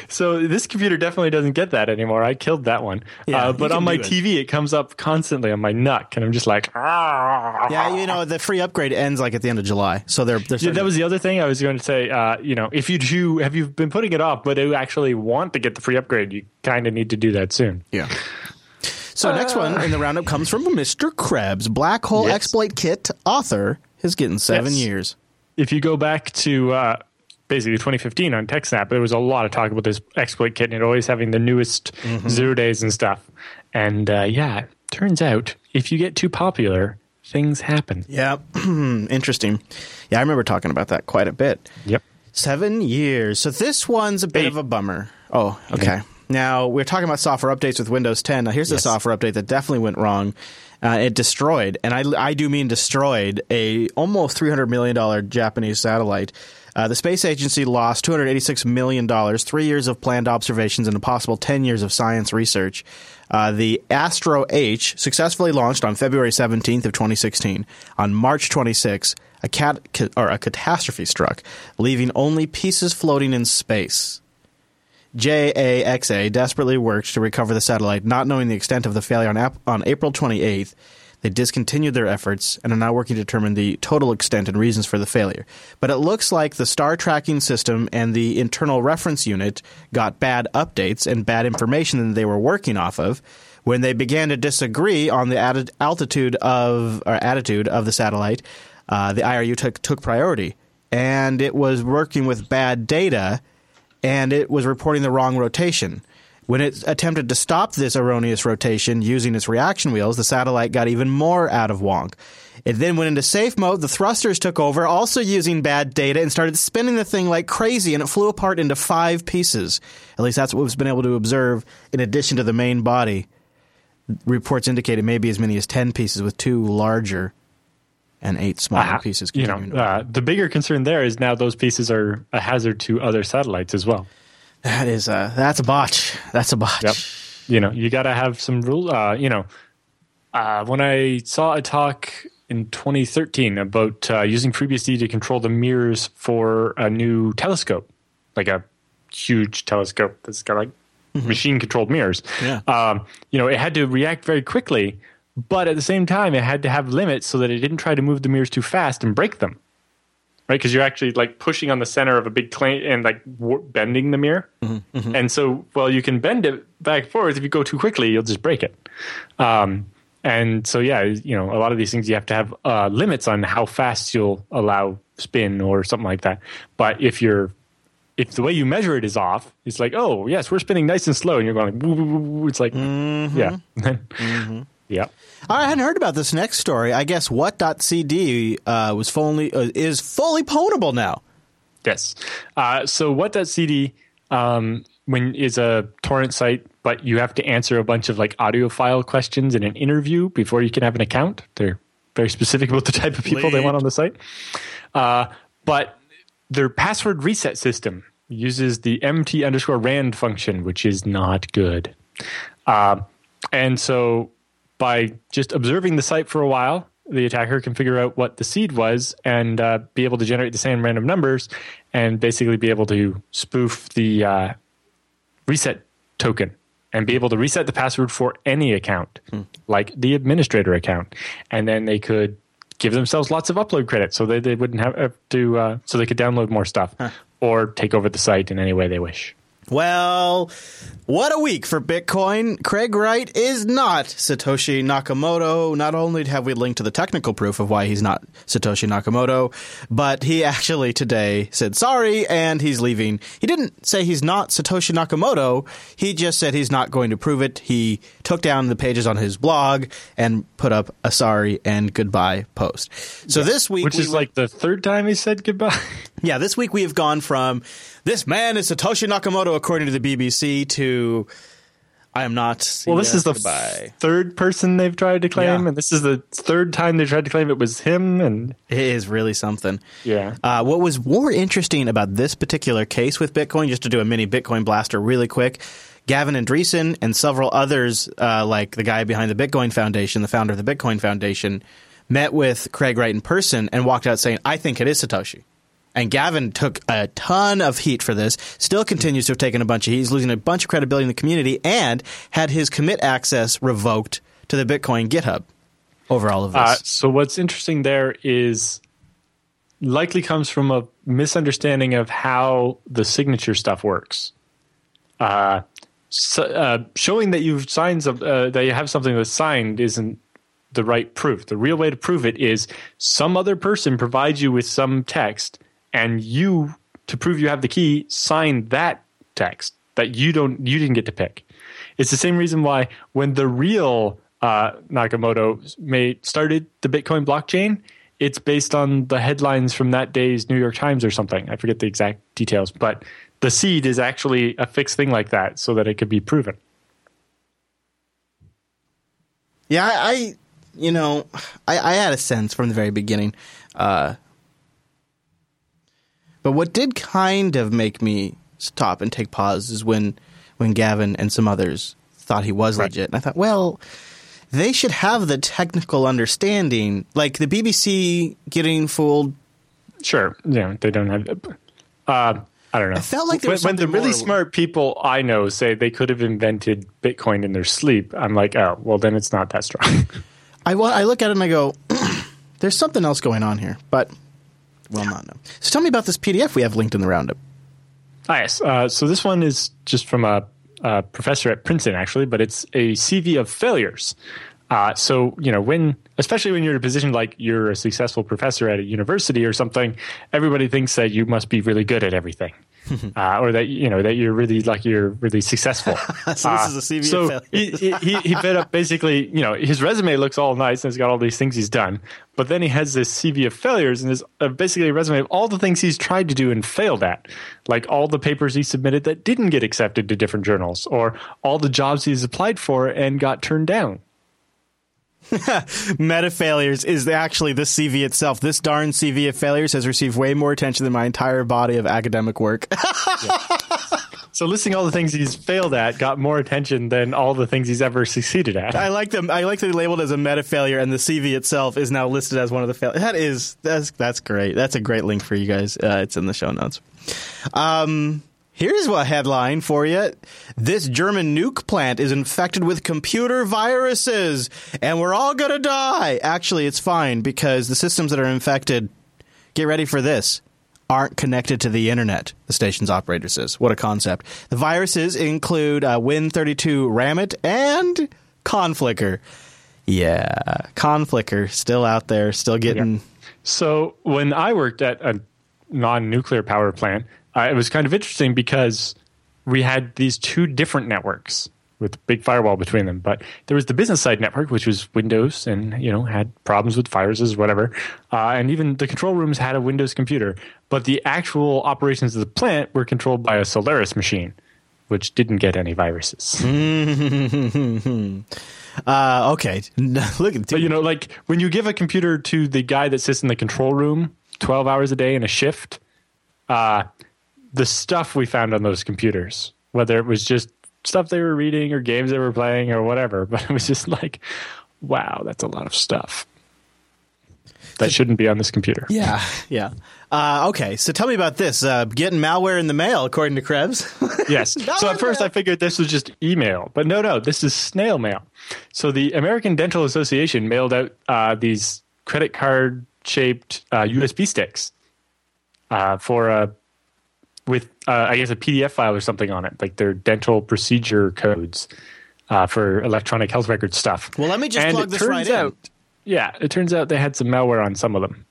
So this computer definitely doesn't get that anymore. I killed that one. Yeah, uh, but on my it. TV, it comes up constantly on my NUC, and I'm just like, yeah, you know, the free upgrade ends like at the end of July. So they're, they're yeah, that was the other thing I was going to say. Uh, you know, if you do, have you been putting it off, but you actually want to get the free upgrade, you kind of need to do that soon. Yeah. So next one in the roundup comes from Mr. Krebs, Black Hole yes. Exploit Kit author, is getting seven yes. years. If you go back to uh, basically 2015 on TechSnap, there was a lot of talk about this exploit kit and it always having the newest mm-hmm. zero days and stuff. And uh, yeah, turns out if you get too popular, things happen. Yeah, interesting. Yeah, I remember talking about that quite a bit. Yep. Seven years. So this one's a bit Eight. of a bummer. Oh, okay. Yeah. Now, we're talking about software updates with Windows 10. Now, here's yes. a software update that definitely went wrong. Uh, it destroyed, and I, I do mean destroyed, a almost $300 million Japanese satellite. Uh, the space agency lost $286 million, three years of planned observations, and a possible 10 years of science research. Uh, the Astro H successfully launched on February 17th of 2016. On March 26, a, cat, or a catastrophe struck, leaving only pieces floating in space. JAXA desperately worked to recover the satellite, not knowing the extent of the failure on, Ap- on April 28th. They discontinued their efforts and are now working to determine the total extent and reasons for the failure. But it looks like the star tracking system and the internal reference unit got bad updates and bad information that they were working off of when they began to disagree on the altitude of or attitude of the satellite. Uh, the IRU took took priority, and it was working with bad data, and it was reporting the wrong rotation. When it attempted to stop this erroneous rotation using its reaction wheels, the satellite got even more out of wonk. It then went into safe mode. The thrusters took over, also using bad data, and started spinning the thing like crazy, and it flew apart into five pieces. At least that's what we've been able to observe in addition to the main body. Reports indicate it may be as many as 10 pieces, with two larger and eight smaller Uh, pieces. you know, uh, the bigger concern there is now those pieces are a hazard to other satellites as well. that is a, that's a botch. That's a botch. Yep. You know, you got to have some rule. Uh, you know, uh, when I saw a talk in 2013 about uh, using FreeBSD to control the mirrors for a new telescope, like a huge telescope that's got like machine controlled mirrors. Yeah. Um, you know, it had to react very quickly, but at the same time, it had to have limits so that it didn't try to move the mirrors too fast and break them. Right, because you're actually like pushing on the center of a big and like bending the mirror, and so well you can bend it back and forth. If you go too quickly, you'll just break it. Um, and so yeah, you know a lot of these things you have to have uh, limits on how fast you'll allow spin or something like that. But if you're if the way you measure it is off, it's like oh yes we're spinning nice and slow, and you're going like woo, woo, woo, woo. it's like yeah, yeah. I hadn't heard about this next story. I guess what.cd uh, was fully uh, is fully pwnable now. Yes. Uh, so what.cd um, when is a torrent site, but you have to answer a bunch of like audio file questions in an interview before you can have an account. They're very specific about the type of people they want on the site. Uh, but their password reset system uses the mt underscore rand function, which is not good. Uh, and so by just observing the site for a while, the attacker can figure out what the seed was and uh, be able to generate the same random numbers and basically be able to spoof the uh, reset token and be able to reset the password for any account, like the administrator account. And then they could give themselves lots of upload credit so that they wouldn't have to, uh, so they could download more stuff or take over the site in any way they wish. Well, what a week for Bitcoin. Craig Wright is not Satoshi Nakamoto. Not only have we linked to the technical proof of why he's not Satoshi Nakamoto, but he actually today said sorry and he's leaving. He didn't say he's not Satoshi Nakamoto. He just said he's not going to prove it. He took down the pages on his blog and put up a sorry and goodbye post. So this week, Which we is like the third time he said goodbye. yeah, this week we have gone from this man is Satoshi Nakamoto, according to the BBC, to I am not. Well, this is the goodbye. third person they've tried to claim, Yeah. and this is the third time they've tried to claim it was him. And It is really something. yeah, Uh, what was more interesting about this particular case with Bitcoin, just to do a mini Bitcoin blaster really quick, Gavin Andresen and several others, uh, like the guy behind the Bitcoin Foundation, the founder of the Bitcoin Foundation, met with Craig Wright in person and walked out saying, I think it is Satoshi. And Gavin took a ton of heat for this, still continues to have taken a bunch of heat. He's losing a bunch of credibility in the community and had his commit access revoked to the Bitcoin GitHub over all of this. Uh, so what's interesting there is likely comes from a misunderstanding of how the signature stuff works. Uh, so, uh, showing that you've signed some, uh, that you have something that's signed isn't the right proof. The real way to prove it is some other person provides you with some text, and you, to prove you have the key, sign that text that you don't you didn't get to pick. It's the same reason why when the real uh, Nakamoto made started the Bitcoin blockchain, it's based on the headlines from that day's New York Times or something. I forget the exact details, but the seed is actually a fixed thing like that, so that it could be proven. Yeah, I, I you know, I, I had a sense from the very beginning. Uh, but what did kind of make me stop and take pause is when when Gavin and some others thought he was Right. legit. And I thought, well, they should have the technical understanding. Like the BBC getting fooled. Sure, yeah, they don't have. Uh, I don't know. I felt like there when, when the really more- smart people I know say they could have invented Bitcoin in their sleep. I'm like, oh, well, then it's not that strong. I, I look at it and I go, there's something else going on here, but will not know. So tell me about this PDF we have linked in the roundup. Ah, yes. Uh, so this one is just from a, a professor at Princeton, actually, but it's a CV of failures. Uh, so you know when, especially when you're in a position like you're a successful professor at a university or something, everybody thinks that you must be really good at everything, uh, or that you know that you're really like you're really successful. So this is a CV of so failures. he, he, he fed up basically, you know, his resume looks all nice and he's got all these things he's done, but then he has this CV of failures and is uh, basically a resume of all the things he's tried to do and failed at, like all the papers he submitted that didn't get accepted to different journals, or all the jobs he's applied for and got turned down. Meta failures is actually this CV itself. This darn CV of failures has received way more attention than my entire body of academic work. So listing all the things he's failed at got more attention than all the things he's ever succeeded at. I like them. I like that they labeled as a meta failure, and the CV itself is now listed as one of the failures. That is that's that's great. That's a great link for you guys. Uh, it's in the show notes. Um, here's a headline for you: This German nuke plant is infected with computer viruses, and we're all gonna die. Actually, it's fine because the systems that are infected. Get ready for this. Aren't connected to the internet, the station's operator says. What a concept. The viruses include uh, Win32 Ramnit and Conficker. Yeah, Conficker still out there, still getting. So when I worked at a non-nuclear power plant, uh, it was kind of interesting because we had these two different networks with a big firewall between them. But there was the business side network, which was Windows, and you know had problems with viruses, whatever. Uh, and even the control rooms had a Windows computer. But the actual operations of the plant were controlled by a Solaris machine, which didn't get any viruses. Uh, okay, look at But you know, like when you give a computer to the guy that sits in the control room twelve hours a day in a shift, uh, the stuff we found on those computers, whether it was just stuff they were reading or games they were playing or whatever, but it was just like, wow, that's a lot of stuff that shouldn't be on this computer. Yeah, yeah. Uh, okay, so tell me about this. Uh, getting malware in the mail, according to Krebs. Yes. So at first. I figured this was just email, but no, no, this is snail mail. So the American Dental Association mailed out uh, these credit card shaped uh, USB sticks uh, for a with uh, I guess a PDF file or something on it, like their dental procedure codes uh, for electronic health record stuff. Well, let me just And plug this right in. out, Yeah, it turns out they had some malware on some of them.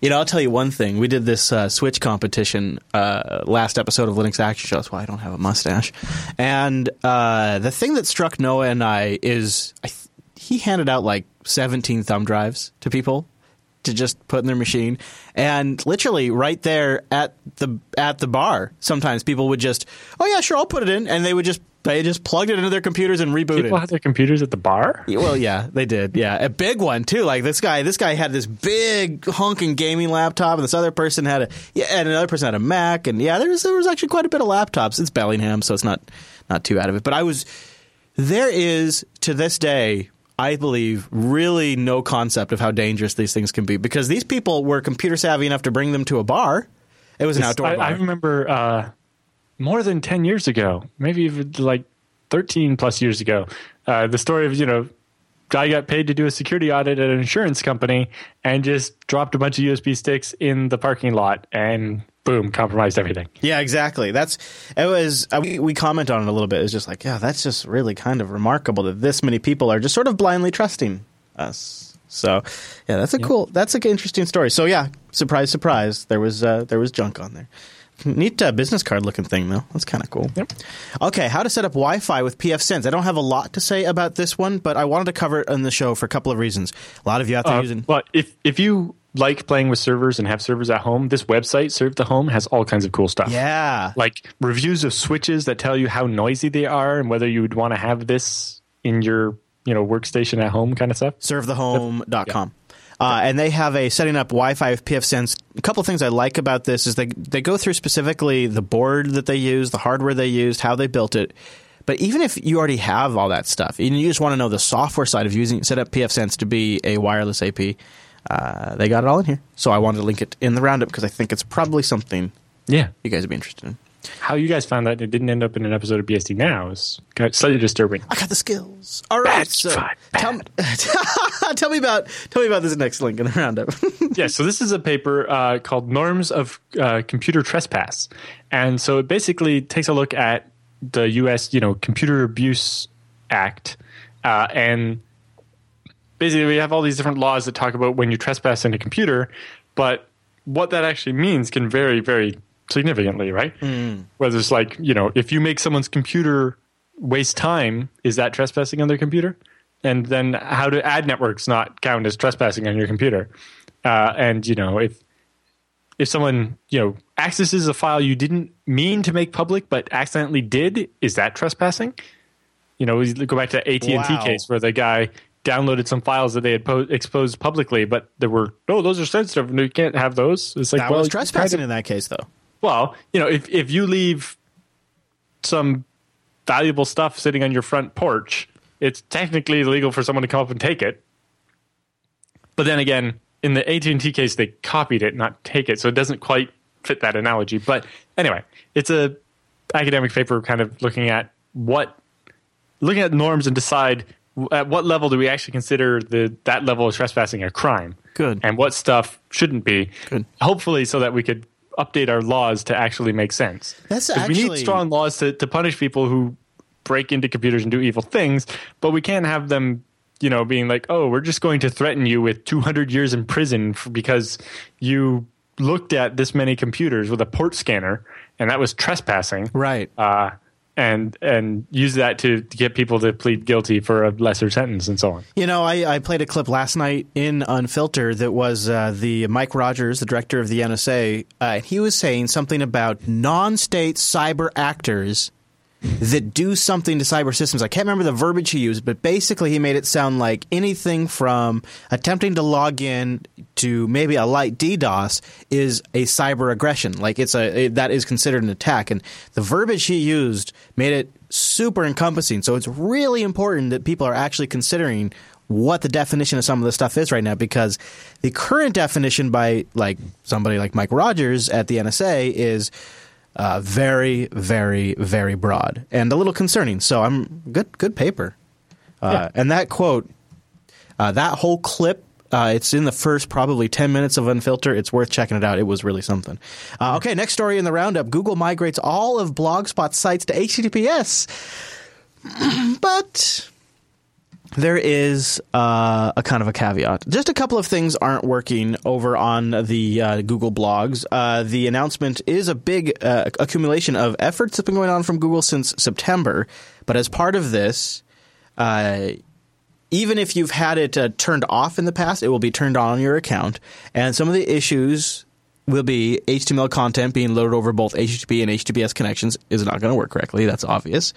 You know, I'll tell you one thing. We did this uh, Switch competition uh, last episode of Linux Action Show. That's why I don't have a mustache. And uh, the thing that struck Noah and I is I th- he handed out like 17 thumb drives to people to just put in their machine, and literally right there at the at the bar, sometimes people would just, oh yeah, sure, I'll put it in, and they would just they just plugged it into their computers and rebooted. People had their computers at the bar. Well, yeah, they did. Yeah, a big one too. Like this guy, this guy had this big honking gaming laptop, and this other person had a yeah, and another person had a Mac, and yeah, there was there was actually quite a bit of laptops. It's Bellingham, so it's not not too out of it. But I was there is to this day. I believe really no concept of how dangerous these things can be because these people were computer savvy enough to bring them to a bar. It was an outdoor I, bar. I remember uh, more than 10 years ago, maybe even like 13 plus years ago, uh, the story of, you know, guy got paid to do a security audit at an insurance company and just dropped a bunch of USB sticks in the parking lot and boom, compromised everything. Yeah, exactly. That's it was. Uh, we, we comment on it a little bit. It's just like, yeah, that's just really kind of remarkable that this many people are just sort of blindly trusting us. So, yeah, that's a cool. That's an interesting story. So, yeah, surprise, surprise. There was uh, there was junk on there. Neat uh, business card looking thing though. That's kind of cool. Yep. Okay, how to set up Wi-Fi with pfSense. I don't have a lot to say about this one, but I wanted to cover it on the show for a couple of reasons. A lot of you out there Uh, using. but if, if you like playing with servers and have servers at home, this website, Serve the Home, has all kinds of cool stuff. Yeah, like reviews of switches that tell you how noisy they are and whether you would want to have this in your you know workstation at home kind of stuff. servethehome.com. Uh, and they have a setting up Wi-Fi with pfSense. A couple of things I like about this is they they go through specifically the board that they use, the hardware they used, how they built it. But even if you already have all that stuff, and you just want to know the software side of using set up pfSense to be a wireless AP, uh, they got it all in here. So I wanted to link it in the roundup because I think it's probably something Yeah. you guys would be interested in. How you guys found that it didn't end up in an episode of BSD Now is kind of slightly disturbing. I got the skills. All right, Bad so fun, tell me, tell me about tell me about this next link in the roundup. yeah, so this is a paper uh, called Norms of uh, Computer Trespass, and so it basically takes a look at the U.S. you know Computer Abuse Act, uh, and basically we have all these different laws that talk about when you trespass in a computer, but what that actually means can vary very significantly, right? Whether it's like you know if you make someone's computer waste time, is that trespassing on their computer? And then how do ad networks not count as trespassing on your computer? Uh, and you know if if someone you know accesses a file you didn't mean to make public but accidentally did, is that trespassing? You know, we go back to AT and T case where the guy downloaded some files that they had po- exposed publicly, but there were oh those are sensitive and you can't have those. It's like that well was trespassing kind in that case, though. well, you know, if if you leave some valuable stuff sitting on your front porch, it's technically illegal for someone to come up and take it. But then again, in the AT and T case, they copied it, not take it, so it doesn't quite fit that analogy. But anyway, it's a academic paper, kind of looking at what looking at norms and decide at what level do we actually consider the that level of trespassing a crime. Good. And what stuff shouldn't be. Good. Hopefully, so that we could update our laws to actually make sense. That's 'Cause we need strong laws to, to punish people who break into computers and do evil things, but we can't have them, you know, being like, "Oh, we're just going to threaten you with 200 years in prison for, because you looked at this many computers with a port scanner and that was trespassing." Right. Uh, and and use that to, get people to plead guilty for a lesser sentence and so on. You know, I, I played a clip last night in Unfiltered that was uh, the Mike Rogers, the director of the NSA. Uh, he was saying something about non-state cyber actors that do something to cyber systems. I can't remember the verbiage he used, but basically he made it sound like anything from attempting to log in to maybe a light DDoS is a cyber aggression. Like it's a it, that is considered an attack, and the verbiage he used made it super encompassing. So it's really important that people are actually considering what the definition of some of this stuff is right now because the current definition by like somebody like Mike Rogers at the NSA is uh, very, very, very broad and a little concerning. So I'm good, good paper. Uh, And that quote, uh, that whole clip, uh, it's in the first probably 10 minutes of Unfilter. It's worth checking it out. It was really something. Uh, okay, next story in the roundup Google migrates all of Blogspot sites to HTTPS. but there is uh, a kind of a caveat. Just a couple of things aren't working over on the uh, Google blogs. Uh, the announcement is a big uh, accumulation of efforts that's been going on from Google since September. But as part of this, uh, even if you've had it uh, turned off in the past, it will be turned on on your account. And some of the issues will be HTML content being loaded over both HTTP and HTTPS connections is not going to work correctly. That's obvious.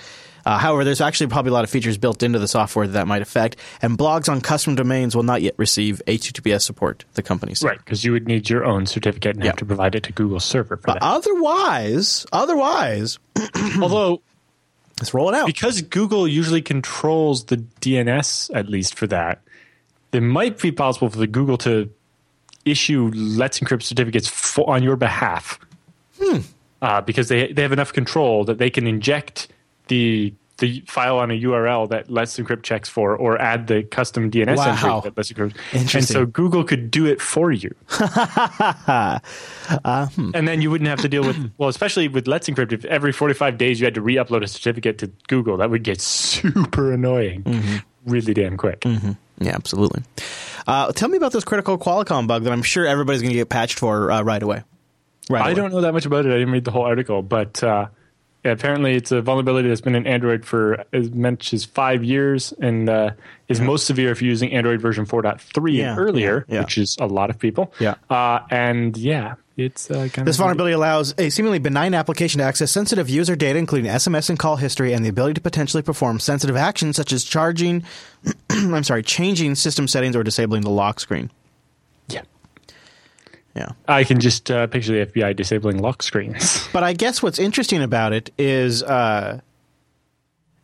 Uh, however, there's actually probably a lot of features built into the software that, that might affect. And blogs on custom domains will not yet receive HTTPS support. The company said. Right, because you would need your own certificate and Yeah. have to provide it to Google server for But that. otherwise, otherwise, Although let's roll it out. because Google usually controls the DNS at least for that, it might be possible for the Google to issue Let's Encrypt certificates for, on your behalf. Uh, because they they have enough control that they can inject the the file on a URL that Let's Encrypt checks for, or add the custom DNS Wow. entry that Let's Encrypt. And so Google could do it for you. Uh, hmm. And then you wouldn't have to deal with, well, especially with Let's Encrypt, if every 45 days you had to re upload a certificate to Google, that would get super annoying Mm-hmm. really damn quick. Yeah, absolutely. Uh, tell me about this critical Qualcomm bug that I'm sure everybody's going to get patched for uh, right away. Right. I away. don't know that much about it. I didn't read the whole article, but uh, yeah, apparently it's a vulnerability that's been in Android for as much as five years and uh, is most severe if you're using Android version 4.3 Yeah, and earlier, yeah, yeah. which is a lot of people. Yeah. Uh, and yeah, it's uh, kind of This of. vulnerability allows a seemingly benign application to access sensitive user data, including SMS and call history, and the ability to potentially perform sensitive actions such as charging, I'm sorry, changing system settings or disabling the lock screen. Yeah. Yeah. I can just uh, picture the FBI disabling lock screens. But I guess what's interesting about it is uh,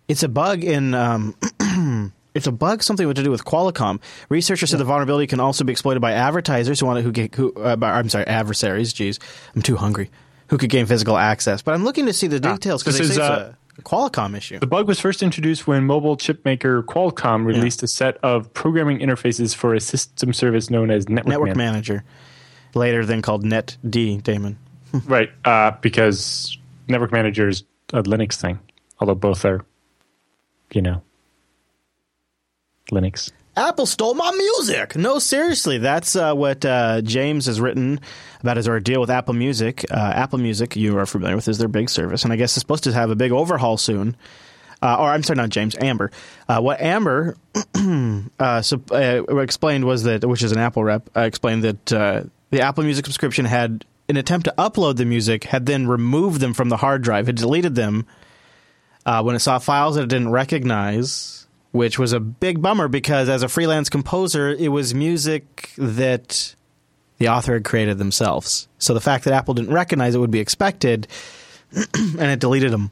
it's a bug in. Um, it's a bug, something to do with Qualcomm. Researchers said the vulnerability can also be exploited by advertisers who want to, who get who. Uh, by- I'm sorry, adversaries. Jeez, I'm too hungry. who could gain physical access. But I'm looking to see the details because this is, it's uh, a Qualcomm issue. The bug was first introduced when mobile chip maker Qualcomm released a set of programming interfaces for a system service known as Network, Network Manager. manager, later then called NetD, daemon. Right, uh, because Network Manager is a Linux thing, although both are, you know, Linux. Apple stole my music. No, seriously, that's uh, what uh, James has written about his ordeal with Apple Music. Uh, Apple Music, you are familiar with, is their big service, and I guess it's supposed to have a big overhaul soon. Uh, or I'm sorry, not James, Amber. Uh, what Amber uh, so, uh, explained was that, which is an Apple rep, uh, explained that uh, the Apple Music subscription had, an attempt to upload the music, had then removed them from the hard drive, had deleted them uh, when it saw files that it didn't recognize, which was a big bummer because as a freelance composer, it was music that the author had created themselves. So the fact that Apple didn't recognize it would be expected, and it deleted them.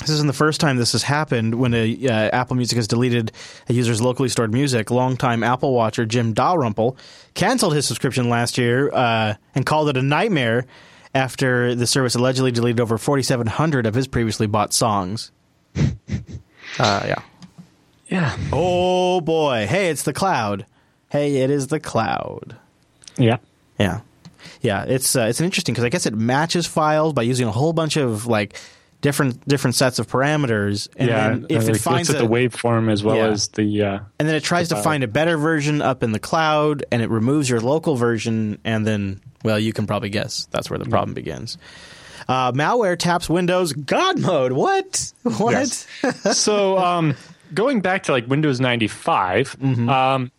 This isn't the first time this has happened when a, uh, Apple Music has deleted a user's locally stored music. Longtime Apple watcher Jim Dalrymple canceled his subscription last year uh, and called it a nightmare after the service allegedly deleted over 4,700 of his previously bought songs. uh, yeah. Yeah, Oh boy! Hey, it's the cloud. Hey, it is the cloud. yeah. Yeah, yeah. It's uh, it's an interesting because I guess it matches files by using a whole bunch of like different different sets of parameters, and yeah, then if it like, finds looks at a, the waveform as well Yeah. as the uh, and then it tries to find a better version up in the cloud, and it removes your local version, and then well, you can probably guess that's where the problem begins. Uh, malware taps Windows God mode. What? What? Yes. so um, going back to like Windows 95, Mm-hmm. um,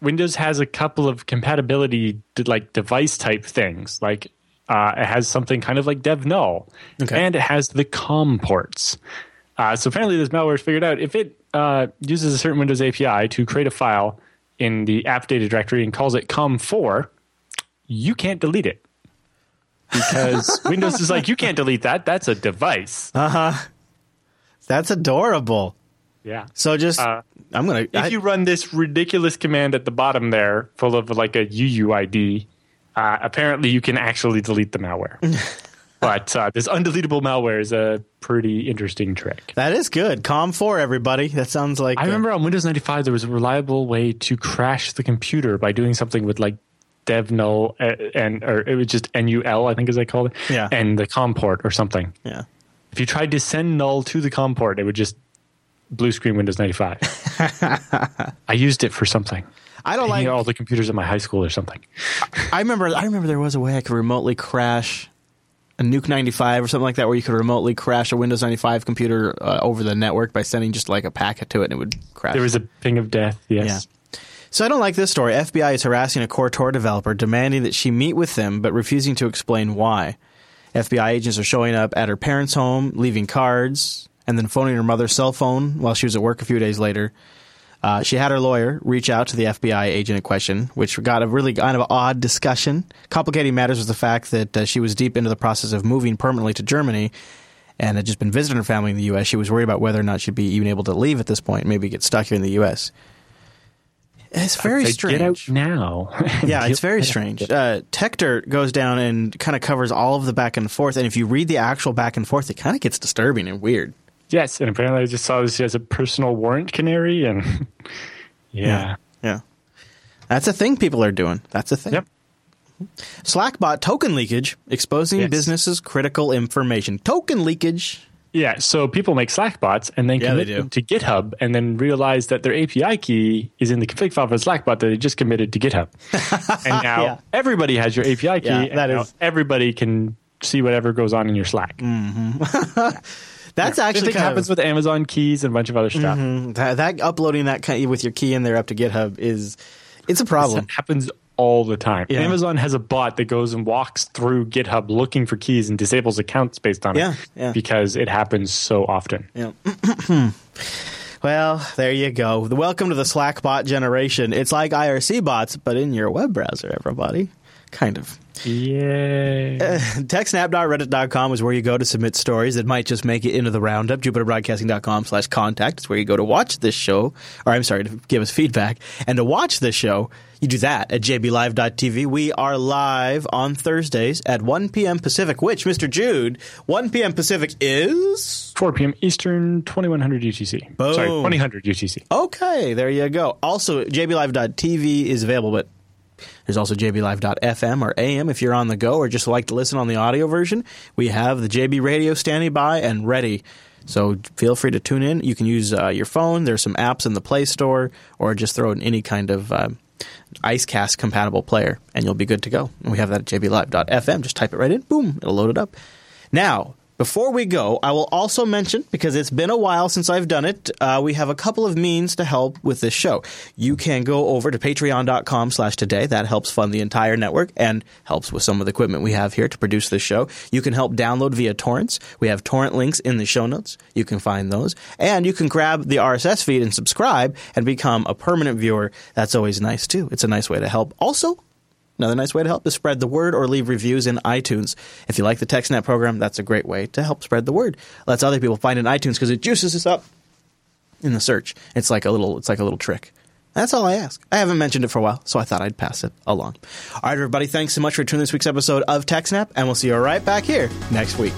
Windows has a couple of compatibility like device type things. Like uh, it has something kind of like dev null, Okay. and it has the COM ports. Uh, so apparently, this malware has figured out if it uh, uses a certain Windows API to create a file in the app data directory and calls it COM4, you can't delete it. Because Windows is like, you can't delete that. That's a device. Uh huh. That's adorable. yeah. So just Uh, I'm gonna. if I- you run this ridiculous command at the bottom there, full of like a UUID, uh, apparently you can actually delete the malware. but uh, this undeletable malware is a pretty interesting trick. That is good. Com four, everybody. That sounds like. I uh, remember on Windows 95 there was a reliable way to crash the computer by doing something with like dev null uh, and or it was just NUL I think as they called it. Yeah. And the COM port or something. Yeah. If you tried to send null to the COM port, it would just blue screen Windows 95. I used it for something. I don't like. all the computers at my high school or something. I remember. I remember there was a way I could remotely crash a Nuke ninety five or something like that, where you could remotely crash a Windows ninety five computer uh, over the network by sending just like a packet to it, and it would crash. There was a ping of death. Yes. So I don't like this story. FBI is harassing a Core Tor developer, demanding that she meet with them, but refusing to explain why. FBI agents are showing up at her parents' home, leaving cards, and then phoning her mother's cell phone while she was at work a few days later. Uh, she had her lawyer reach out to the FBI agent in question, which got a really kind of odd discussion. Complicating matters was the fact that uh, she was deep into the process of moving permanently to Germany and had just been visiting her family in the U.S. She was worried about whether or not she'd be even able to leave at this point, maybe get stuck here in the U.S. It's very Say, strange. Get out now. Yeah, it's very strange. Uh, Techdirt goes down and kind of covers all of the back and forth, and if you read the actual back and forth, it kind of gets disturbing and weird. Yes, and apparently I just saw this as a personal warrant canary, and yeah. yeah. That's a thing people are doing. That's a thing. Yep. Slackbot token leakage exposing Yes. businesses' critical information. Token leakage. Yeah, so people make Slack bots and then Yeah, commit them to GitHub and then realize that their API key is in the config file for Slack bot that they just committed to GitHub. and now Yeah. everybody has your API key Yeah, and is- everybody can see whatever goes on in your Slack. Mm-hmm. That's Same actually happens of, with Amazon keys and a bunch of other stuff. Mm-hmm. that, that uploading that kind with your key in there up to GitHub is it's a problem. Happens all the time. Yeah. Amazon has a bot that goes and walks through GitHub looking for keys and disables accounts based on Yeah, it yeah. because it happens so often. Yeah. well, there you go. Welcome to the Slackbot generation. It's like IRC bots, but in your web browser, everybody. Kind of. Yay. Uh, TechSnap.reddit.com is where you go to submit stories that might just make it into the roundup. JupiterBroadcasting.com slash contact is where you go to watch this show, or I'm sorry, to give us feedback. And to watch this show, you do that at jblive.tv. We are live on Thursdays at 1 p.m. Pacific, which, Mr. Jude, 1 p.m. Pacific is? 4 p.m. Eastern, 2100 UTC. Boom. Sorry, 2000 UTC. Okay, there you go. Also, jblive.tv is available, but there's also jblive.fm or AM if you're on the go or just like to listen on the audio version. We have the JB radio standing by and ready. So feel free to tune in. You can use uh, your phone. There's some apps in the Play Store or just throw in any kind of uh, IceCast compatible player and you'll be good to go. And we have that at jblive.fm. Just type it right in. Boom, it'll load it up. Now, before we go, I will also mention, because it's been a while since I've done it, uh, we have a couple of means to help with this show. You can go over to patreon.com slash today. That helps fund the entire network and helps with some of the equipment we have here to produce this show. You can help download via torrents. We have torrent links in the show notes. You can find those. And you can grab the RSS feed and subscribe and become a permanent viewer. That's always nice too. It's a nice way to help. Also, Another nice way to help is spread the word or leave reviews in iTunes. If you like the TechSnap program, that's a great way to help spread the word. Lets other people find it in iTunes because it juices us up in the search. It's like a little it's like a little trick. That's all I ask. I haven't mentioned it for a while, so I thought I'd pass it along. All right, everybody, thanks so much for tuning this week's episode of TechSnap, and we'll see you right back here next week.